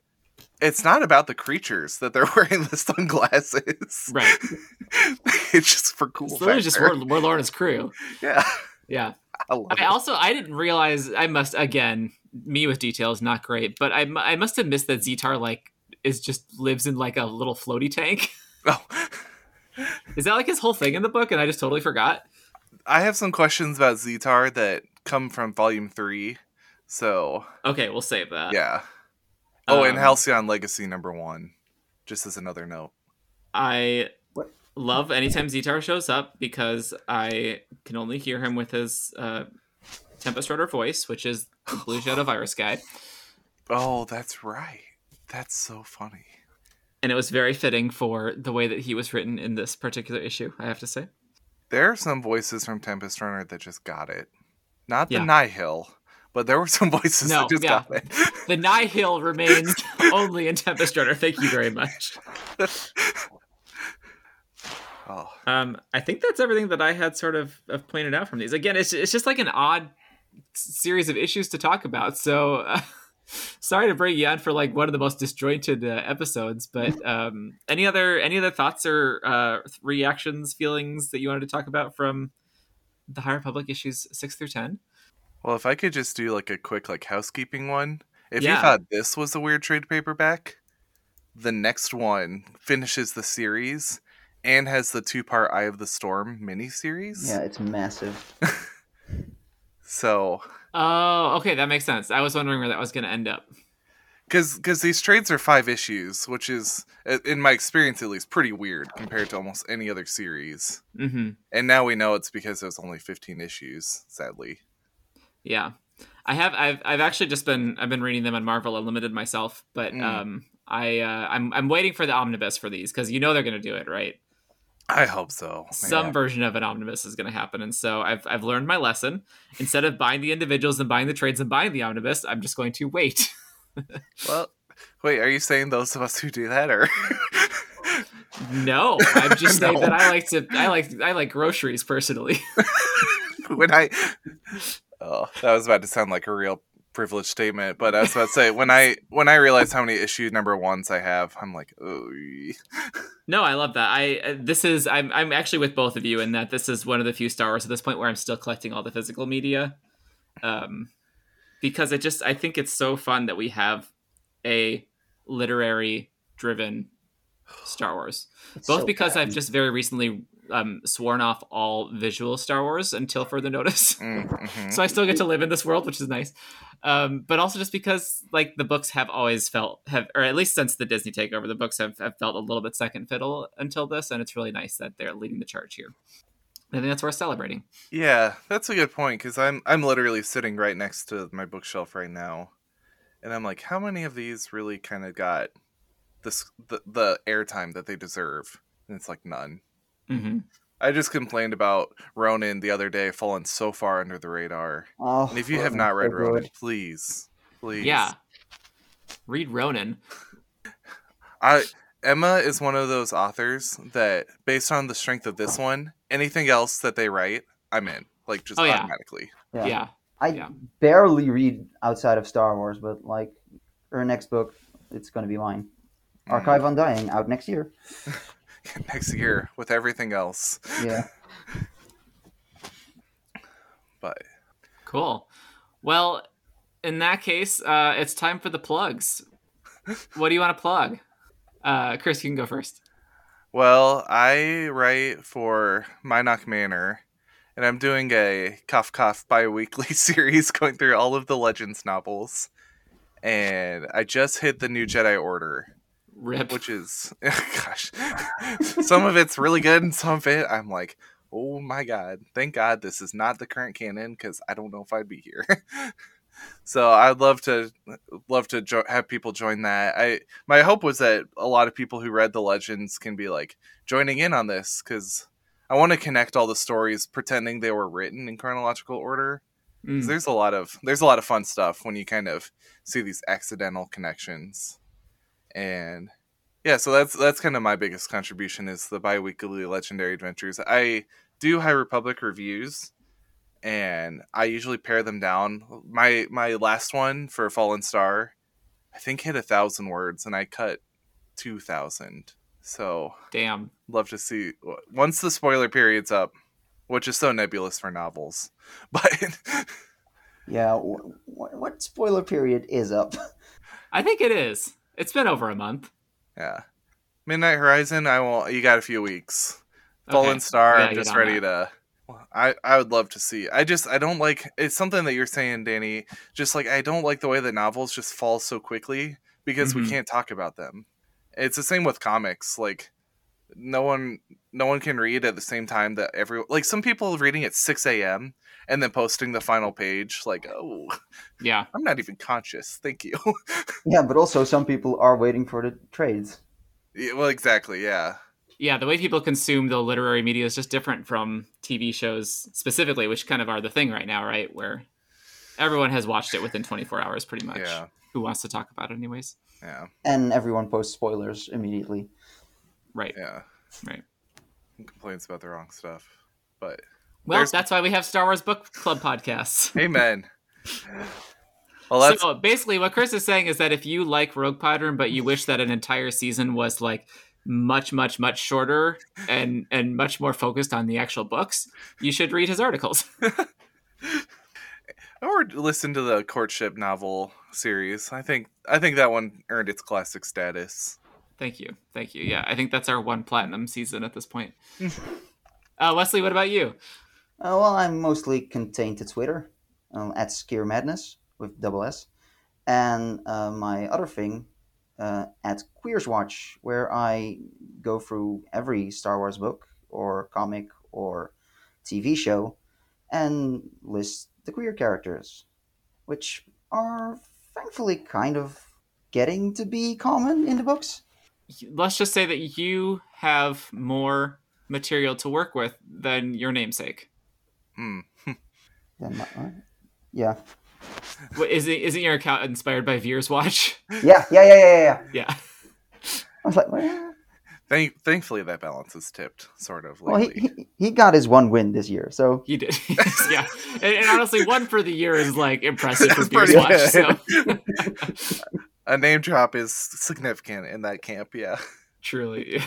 it's not about the creatures that they're [LAUGHS] wearing the sunglasses.
Right. [LAUGHS]
it's just for cool.
It's literally just we're, we're Lourna's crew.
Yeah.
Yeah.
I
I also I didn't realize I must again me with details not great, but I I must have missed that Zeetar like is just lives in like a little floaty tank.
Oh.
Is that like his whole thing in the book and I just totally forgot?
I have some questions about Zeetar that come from volume three. So
Okay, we'll save that.
yeah. Oh, and
Um,
Halcyon Legacy number one. Just as another note.
I
What?
love anytime Zeetar shows up because I can only hear him with his uh, Tempest Runner voice, which is the Blue Shadow Virus guy. [LAUGHS]
Oh, that's right. That's so funny.
And it was very fitting for the way that he was written in this particular issue, I have to say.
There are some voices from Tempest Runner that just got it. Not the
Yeah.
Nihil, but there were [LAUGHS] some voices
No,
that just
yeah.
got it.
The Nihil remains [LAUGHS] only in Tempest Runner. Thank you very much. [LAUGHS]
oh,
Um, I think that's everything that I had sort of, of pointed out from these. Again, it's it's just like an odd series of issues to talk about. So uh, [LAUGHS] sorry to bring you on for like one of the most disjointed uh, episodes. But [LAUGHS] um, any other any other thoughts or uh, reactions, feelings that you wanted to talk about from the higher Republic issues six through ten.
Well, if I could just do like a quick like housekeeping one. If
Yeah.
you thought this was a weird trade paperback, the next one finishes the series and has the two-part Eye of the Storm miniseries.
Yeah, it's massive. [LAUGHS]
So,
Oh, okay, that makes sense. I was wondering where that was going to end up.
because because these trades are five issues, which is in my experience at least pretty weird compared to almost any other series.
hmm
And now we know it's because there's only 15 issues. Sadly.
Yeah, I have. I've I've actually just been I've been reading them on Marvel Unlimited myself, but
Mm.
um, I uh, I'm I'm waiting for the omnibus for these because you know they're going to do it right.
I hope so. man.
Some version of an omnibus is going to happen, and so I've I've learned my lesson. Instead of buying the individuals and buying the trades and buying the omnibus, I'm just going to wait. [LAUGHS]
Well, wait, are you saying those of us who do that or
no, I'm just [LAUGHS] saying
No.
that I like to I like I like groceries personally. [LAUGHS]
when I Oh, that was about to sound like a real privileged statement, but I was about to say when I when I realize how many issue number ones I have, I'm like, oh [LAUGHS]
No, I love that. I uh, this is I'm I'm actually with both of you in that this is one of the few Star Wars at this point where I'm still collecting all the physical media, um, because it just I think it's so fun that we have a literary driven Star Wars.
It's
Both
so
because I've just very recently um, sworn off all visual Star Wars until further notice. [LAUGHS]
mm-hmm.
so I still get to live in this world, which is nice. Um, but also just because like the books have always felt have, or at least since the Disney takeover, the books have, have felt a little bit second fiddle until this, and it's really nice that they're leading the charge here. I think that's worth celebrating.
Yeah, that's a good point because I'm I'm literally sitting right next to my bookshelf right now, and I'm like, how many of these really kind of got this the the airtime that they deserve? And it's like none.
Hmm
I just complained about Ronin the other day falling so far under the radar.
Oh,
And if you have not read
so
Ronin,
good.
please, please,
Yeah, read Ronin.
I Emma is one of those authors that, based on the strength of this one, anything else that they write, I'm in. Like just
Oh, yeah.
automatically.
Yeah.
Yeah,
I
yeah.
barely read outside of Star Wars, but like her next book, it's gonna be mine.
Mm.
Archive Undying out next year. [LAUGHS] [LAUGHS]
Next year with everything else,
Yeah. [LAUGHS]
but
cool. Well, in that case, uh, it's time for the plugs. what do you want to plug? Uh, Chris, you can go first.
Well, I write for Mynock Manor, and I'm doing a Cough Cough bi-weekly [LAUGHS] series going through all of the Legends novels. And I just hit the new Jedi Order,
Rip.
which is, [LAUGHS] gosh, some of it's really good, and some of it I'm like, oh my god, thank God this is not the current canon because I don't know if I'd be here. [LAUGHS] so I'd love to love to jo- have people join that. I my hope was that a lot of people who read the legends can be like joining in on this because I want to connect all the stories pretending they were written in chronological order.
Mm.
There's a lot of there's a lot of fun stuff when you kind of see these accidental connections, and yeah, so that's that's kind of my biggest contribution is the biweekly legendary adventures. I do High Republic reviews, and I usually pare them down. My my last one for Fallen Star, I think hit a thousand words, and I cut two thousand. So
Damn.
love to see once the spoiler period's up, which is so nebulous for novels, [LAUGHS] but
Yeah. What, what spoiler period is up?
I think it is. It's been over a month.
yeah. Midnight Horizon, I won't. You got a few weeks. Fallen Star, I'm just ready
that.
to. I I would love to see. I just I don't like it's something that you're saying, Danny. Just like I don't like the way that novels just fall so quickly because we
Mhm.
can't talk about them. It's the same with comics. Like no one no one can read at the same time that every like some people reading at 6 a.m. and then posting the final page. Like oh,
Yeah.
I'm not even conscious. Thank you. [LAUGHS]
yeah, but also some people are waiting for the trades.
Yeah, well, exactly. Yeah.
Yeah, the way people consume the literary media is just different from TV shows specifically, which kind of are the thing right now, right? Where everyone has watched it within 24 hours pretty much.
Yeah.
Who wants to talk about it anyways?
Yeah.
And everyone posts spoilers immediately.
Right.
Yeah.
Right.
Complaints about the wrong stuff, but
Well,
There's-
that's why we have Star Wars book club podcasts. [LAUGHS]
amen. Well, that's
So basically, what Chris is saying is that if you like Rogue Podron, but you wish that an entire season was like much, much, much shorter and and much more focused on the actual books, you should read his articles. [LAUGHS]
or listen to the courtship novel series. I think I think that one earned its classic status.
Thank you, thank you. Yeah, I think that's our one platinum season at this point. [LAUGHS] uh, Wesley, what about you?
Uh, well, I'm mostly contained to Twitter um, at Sskeer Madness with double S, and uh, my other thing uh, at Queers Watch, where I go through every Star Wars book or comic or TV show and list the queer characters, which are thankfully kind of getting to be common in the books.
Let's just say that you have more material to work with than your namesake.
Hmm. [LAUGHS]
Then my- yeah,
What, is it, isn't your account inspired by Veer's Watch? [LAUGHS]
yeah, yeah, yeah, yeah, yeah.
Yeah.
I was like, well,
Thank, thankfully, that balance is tipped, sort of.
well he, he he got his one win this year, so
he did, [LAUGHS] yeah. And, and honestly, one for the year is like impressive for
It's
Veer's
pretty
Watch. So
good. A name drop is significant in that camp. Yeah. [LAUGHS]
truly,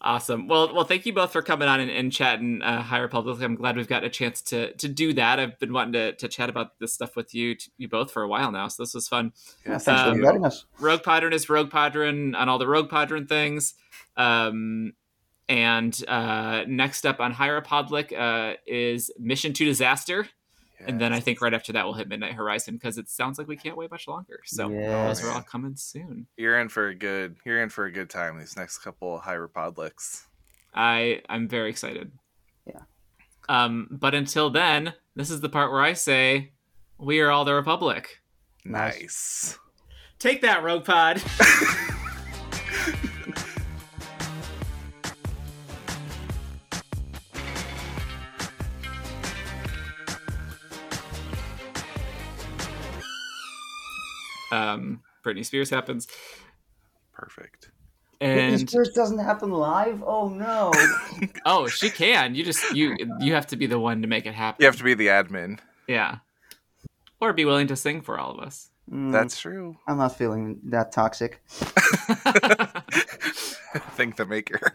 awesome. Well, well, thank you both for coming on and, and chatting uh, High Republic. I'm glad we've got a chance to to do that. I've been wanting to, to chat about this stuff with you you both for a while now, so this was fun.
yeah, thanks
Um,
for inviting us.
Rogue Podron is Rogue Podron on all the Rogue Podron things. Um, and uh, next up on High Republic uh, is Mission to Disaster. And then I think right after that we'll hit Midnight Horizon because it sounds like we can't wait much longer. So
Yeah.
those are all coming soon.
you're in for a good. You're in for a good time. These next couple of High Republics.
I I'm very excited.
Yeah.
Um, but until then, this is the part where I say, "We are all the Republic."
Nice.
Nice.
Take that, Rogue Pod. [LAUGHS] um, Britney Spears happens,
Perfect.
Britney
and
Spears doesn't happen live. Oh no! [LAUGHS]
oh, she can. You just you you have to be the one to make it happen.
You have to be the admin.
Yeah. Or be willing to sing for all of us.
Mm,
That's true.
I'm not feeling that toxic. [LAUGHS]
Think the maker.